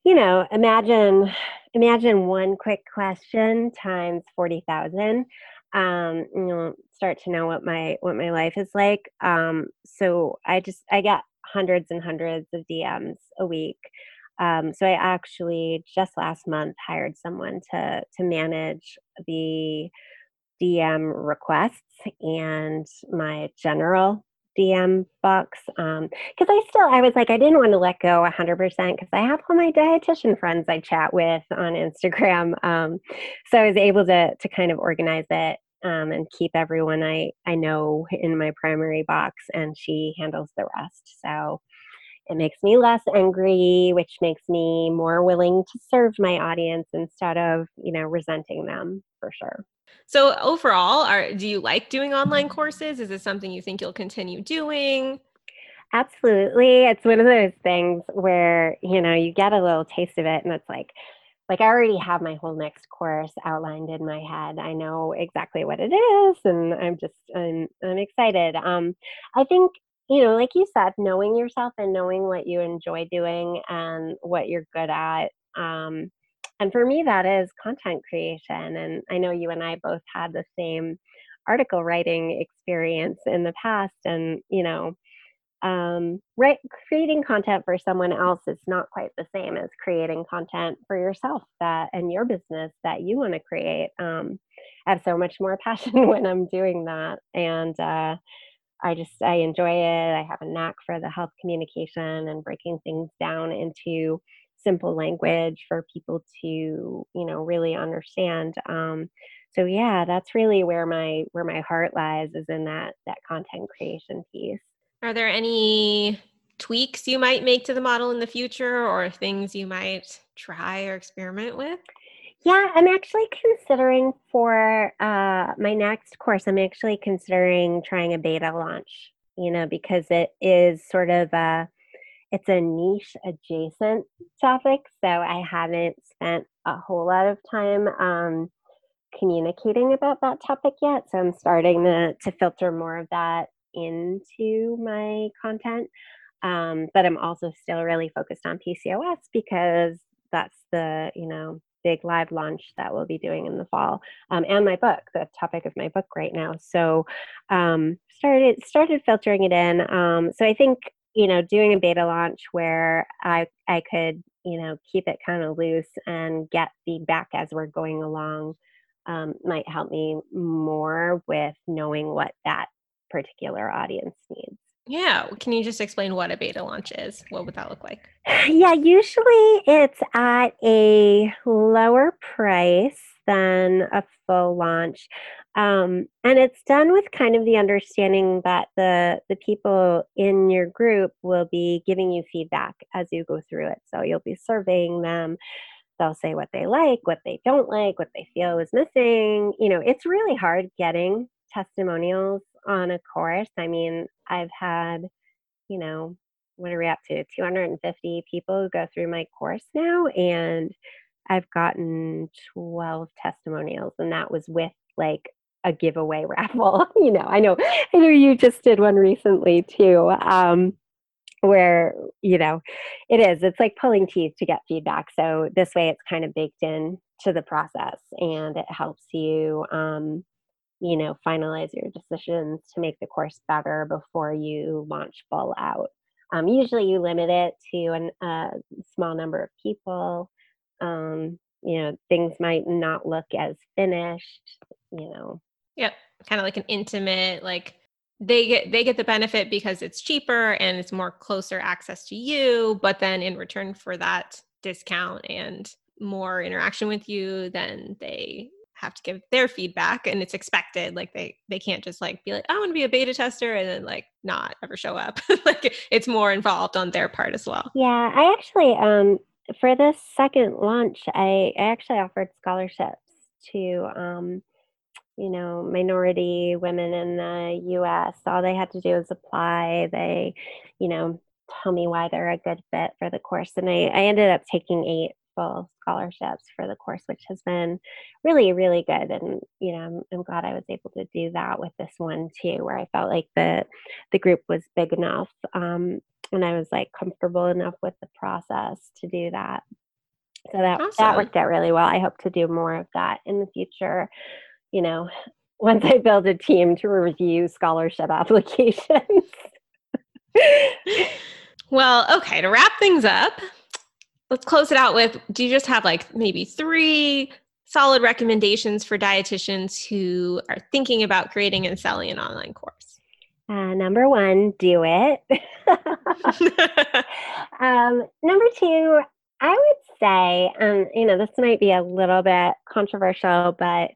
Speaker 2: you know, imagine imagine one quick question times forty thousand. Um, you know, start to know what my what my life is like. Um, so I just I get hundreds and hundreds of DMs a week um, so I actually just last month hired someone to to manage the DM requests and my general DM box because um, I still I was like I didn't want to let go 100% because I have all my dietitian friends I chat with on Instagram. *laughs* Um, so I was able to to kind of organize it um, and keep everyone I I know in my primary box, and she handles the rest. So it makes me less angry, which makes me more willing to serve my audience instead of, you know, resenting them for sure.
Speaker 1: So overall, are do you like doing online courses? Is this something you think you'll continue doing?
Speaker 2: Absolutely. It's one of those things where, you know, you get a little taste of it and it's like like I already have my whole next course outlined in my head. I know exactly what it is and I'm just I'm I'm excited. Um I think you know, like you said, knowing yourself and knowing what you enjoy doing and what you're good at. Um, and for me, that is content creation. And I know you and I both had the same article writing experience in the past. And, you know, um, right, creating content for someone else is not quite the same as creating content for yourself that and your business that you want to create. Um, I have so much more *laughs* passion when I'm doing that. And, uh, I just I enjoy it. I have a knack for the health communication and breaking things down into simple language for people to you know really understand. Um, so yeah, that's really where my where my heart lies is in that that content creation piece.
Speaker 1: Are there any tweaks you might make to the model in the future or things you might try or experiment with?
Speaker 2: Yeah, I'm actually considering for uh, my next course, I'm actually considering trying a beta launch, you know, because it is sort of a, it's a niche adjacent topic. So I haven't spent a whole lot of time um, communicating about that topic yet. So I'm starting to, to filter more of that into my content. Um, but I'm also still really focused on PCOS because that's the, you know, big live launch that we'll be doing in the fall, um, and my book, the topic of my book right now. So um, started started filtering it in. Um, so I think you know, doing a beta launch where I I could, you know, keep it kind of loose and get feedback as we're going along um, might help me more with knowing what that particular audience needs.
Speaker 1: Yeah. Can you just explain what a beta launch is? What would that look like? *sighs*
Speaker 2: Yeah, usually it's at a lower price than a full launch. Um, and it's done with kind of the understanding that the the people in your group will be giving you feedback as you go through it. So you'll be surveying them. They'll say what they like, what they don't like, what they feel is missing. You know, it's really hard getting testimonials on a course. I mean, I've had, you know, what are we up to? 250 people go through my course now, and I've gotten 12 testimonials, and that was with like a giveaway *laughs* raffle. you know, I know, I know you just did one recently too. Um, where you know it is it's like pulling teeth to get feedback so this way it's kind of baked in to the process and it helps you um, you know finalize your decisions to make the course better before you launch full out um, usually you limit it to a small number of people um, you know things might not look as finished you know.
Speaker 1: Yep kind of like an intimate like they get they get the benefit because it's cheaper and it's more closer access to you but then in return for that discount and more interaction with you then they have to give their feedback and it's expected like they they can't just like be like i want to be a beta tester and then like not ever show up. *laughs* Like it's more involved on their part as well.
Speaker 2: Yeah i actually um for this second launch i, I actually offered scholarships to um you know, minority women in the US. All they had to do was apply. They, you know, tell me why they're a good fit for the course. And I, I ended up taking eight full scholarships for the course, which has been really, really good. And, you know, I'm, I'm glad I was able to do that with this one too, where I felt like the the group was big enough. Um, and I was like comfortable enough with the process to do that. So that awesome. that worked out really well. I hope to do more of that in the future you know, *laughs* once I build a team to review scholarship *laughs* applications. *laughs*
Speaker 1: well, okay, to wrap things up, let's close it out with do you just have like maybe three solid recommendations for dietitians who are thinking about creating and selling an online course?
Speaker 2: Uh, number one, do it. *laughs* *laughs* um, number two, I would say, um, you know, this might be a little bit controversial, but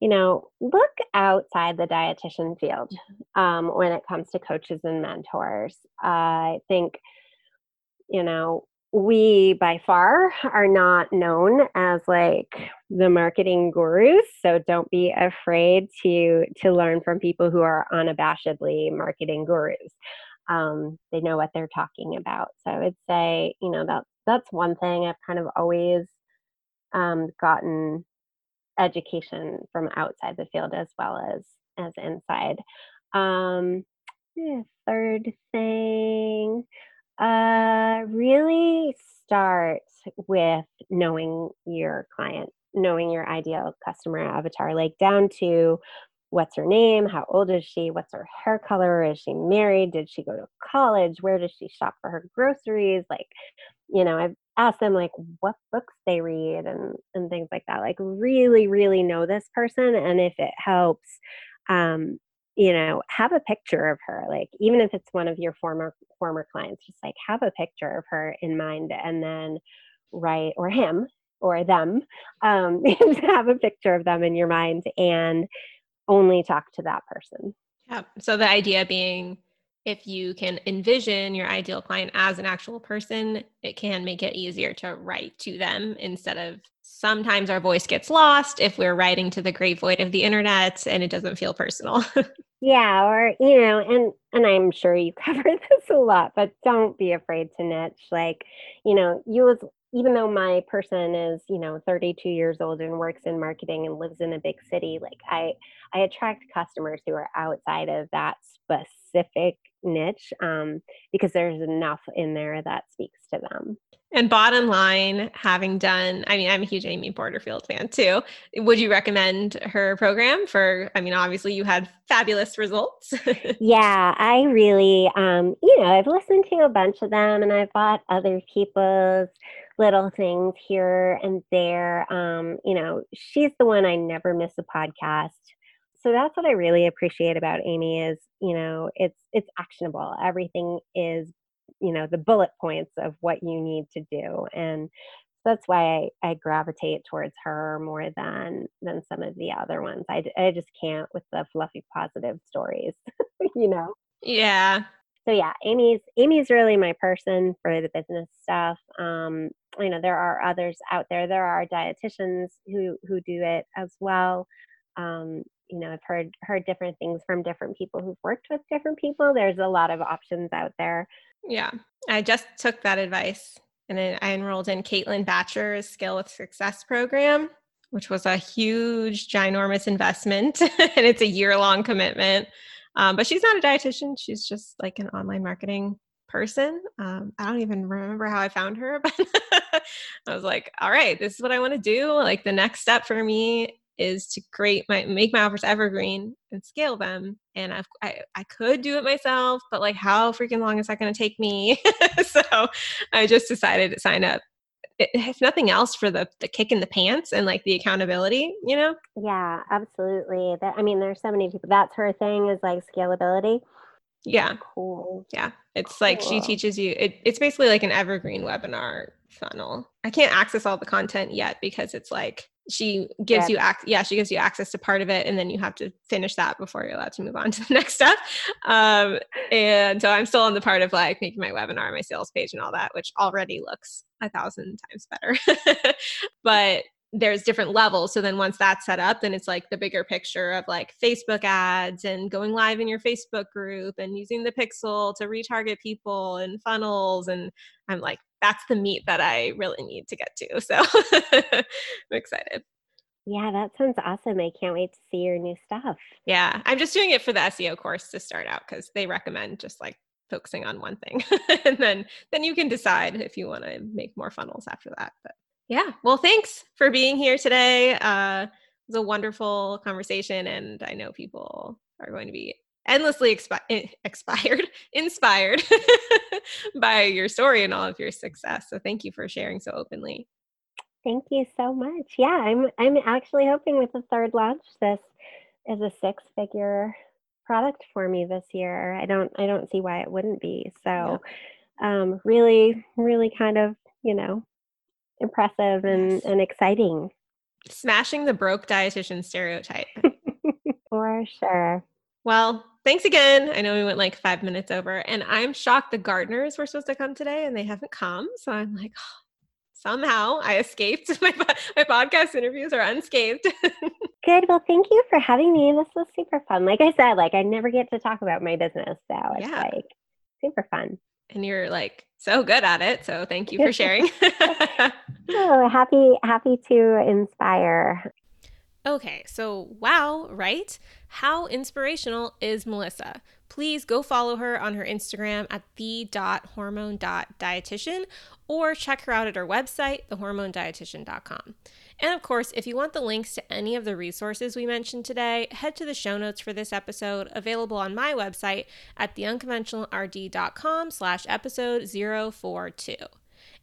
Speaker 2: you know, look outside the dietitian field um, when it comes to coaches and mentors. I think, you know, we by far are not known as like the marketing gurus so don't be afraid to to learn from people who are unabashedly marketing gurus. Um, they know what they're talking about. So i would say you know that that's one thing. I've kind of always um, gotten education from outside the field as well as as inside. Um, yeah, third thing, uh, really start with knowing your client, knowing your ideal customer avatar, like down to what's her name, how old is she, what's her hair color, is she married, did she go to college, where does she shop for her groceries, like you know i've asked them like what books they read and and things like that like really really know this person and if it helps um you know have a picture of her like even if it's one of your former former clients just like have a picture of her in mind and then write or him or them um *laughs* have a picture of them in your mind and only talk to that person.
Speaker 1: Yeah so the idea being if you can envision your ideal client as an actual person, it can make it easier to write to them instead of sometimes our voice gets lost if we're writing to the great void of the internet and it doesn't feel personal. *laughs*
Speaker 2: yeah, or you know, and and I'm sure you *laughs* cover this a lot, but don't be afraid to niche. Like, you know, use even though my person is, you know, 32 years old and works in marketing and lives in a big city, like I I attract customers who are outside of that specific niche um, because there's enough in there that speaks to them.
Speaker 1: And bottom line, having done, I mean, I'm a huge Amy Porterfield fan too. Would you recommend her program for, I mean, obviously you had fabulous results. *laughs*
Speaker 2: yeah, I really, um, you know, I've listened to a bunch of them and I've bought other people's little things here and there. Um, you know, she's the one I never miss a podcast. So that's what I really appreciate about Amy is, you know, it's it's actionable. Everything is you know the bullet points of what you need to do and that's why I, I gravitate towards her more than than some of the other ones i, I just can't with the fluffy positive stories *laughs* you know
Speaker 1: yeah
Speaker 2: so yeah amy's amy's really my person for the business stuff um you know there are others out there there are dietitians who who do it as well um you know i've heard heard different things from different people who've worked with different people there's a lot of options out there
Speaker 1: yeah, I just took that advice and then I enrolled in Caitlin Bacher's Scale with Success program, which was a huge, ginormous investment. *laughs* and it's a year long commitment. Um, but she's not a dietitian, she's just like an online marketing person. Um, I don't even remember how I found her, *laughs* but I was like, all right, this is what I want to do. Like the next step for me is to create my make my offers evergreen and scale them and I've, i i could do it myself but like how freaking long is that going to take me *laughs* so i just decided to sign up if nothing else for the the kick in the pants and like the accountability you know?
Speaker 2: Yeah absolutely. That i mean there's so many people that's her thing is like scalability.
Speaker 1: Yeah.
Speaker 2: Cool.
Speaker 1: Yeah it's like she teaches you it, it's basically like an evergreen webinar funnel. I can't access all the content yet because it's like she gives yeah. you ac- yeah she gives you access to part of it and then you have to finish that before you're allowed to move on *laughs* to the next step. Um, and so i'm still on the part of like making my webinar my sales page and all that which already looks a thousand times better. *laughs* But there's different levels. So then once that's set up then it's like the bigger picture of like facebook ads and going live in your facebook group and using the pixel to retarget people and funnels. And i'm like that's the meat that I really need to get to. So *laughs* I'm excited.
Speaker 2: Yeah, that sounds awesome. I can't wait to see your new stuff.
Speaker 1: Yeah, I'm just doing it for the SEO course to start out because they recommend just like focusing on one thing *laughs* and then then you can decide if you want to make more funnels after that but yeah well thanks for being here today uh it was a wonderful conversation and i know people are going to be endlessly expi- *laughs* expired, inspired *laughs* by your story and all of your success. So thank you for sharing so openly.
Speaker 2: Thank you so much. Yeah, I'm I'm actually hoping with the third launch this is a six figure product for me this year. I don't I don't see why it wouldn't be. So yeah. um really really kind of, you know, impressive and yes. and exciting.
Speaker 1: Smashing the broke dietitian stereotype. *laughs*
Speaker 2: for sure.
Speaker 1: Well, thanks again. I know we went like five minutes over, and I'm shocked the gardeners were supposed to come today and they haven't come. So I'm like, oh, somehow I escaped. *laughs* My, my podcast interviews are unscathed. *laughs*
Speaker 2: Good. Well, thank you for having me. This was super fun. Like I said, like I never get to talk about my business. So it's yeah. like super fun.
Speaker 1: And you're like so good at it. So thank you for sharing. *laughs*
Speaker 2: oh, happy, happy to inspire.
Speaker 1: Okay, so wow, right? How inspirational is Melissa? Please go follow her on her Instagram at the.hormone.dietitian or check her out at her website, thehormonedietitian.com. And of course, if you want the links to any of the resources we mentioned today, head to the show notes for this episode, available on my website at theunconventionalrd.com slash episode 042.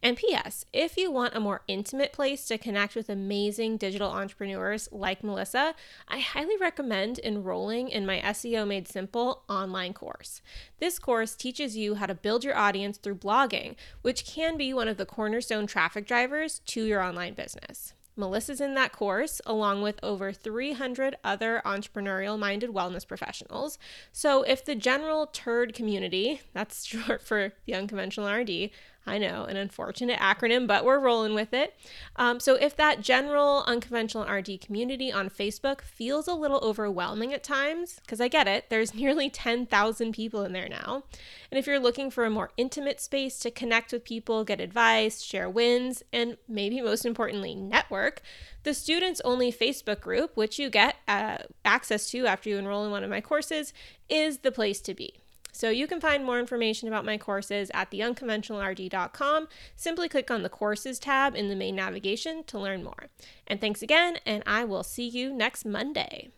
Speaker 1: And P.S., if you want a more intimate place to connect with amazing digital entrepreneurs like Melissa, I highly recommend enrolling in my SEO Made Simple online course. This course teaches you how to build your audience through blogging, which can be one of the cornerstone traffic drivers to your online business. Melissa's in that course, along with over 300 other entrepreneurial minded wellness professionals. So, if the general turd community, that's *laughs* short for the unconventional RD, I know, an unfortunate acronym, but we're rolling with it. Um, so, if that general unconventional RD community on Facebook feels a little overwhelming at times, because I get it, there's *laughs* nearly 10,000 people in there now. And if you're looking for a more intimate space to connect with people, get advice, share wins, and maybe most importantly, network, the students only Facebook group, which you get uh, access to after you enroll in one of my courses, is the place to be. So you can find more information about my courses at theunconventionalrd.com. Simply click on the courses tab in the main navigation to learn more. And thanks again, and I will see you next Monday.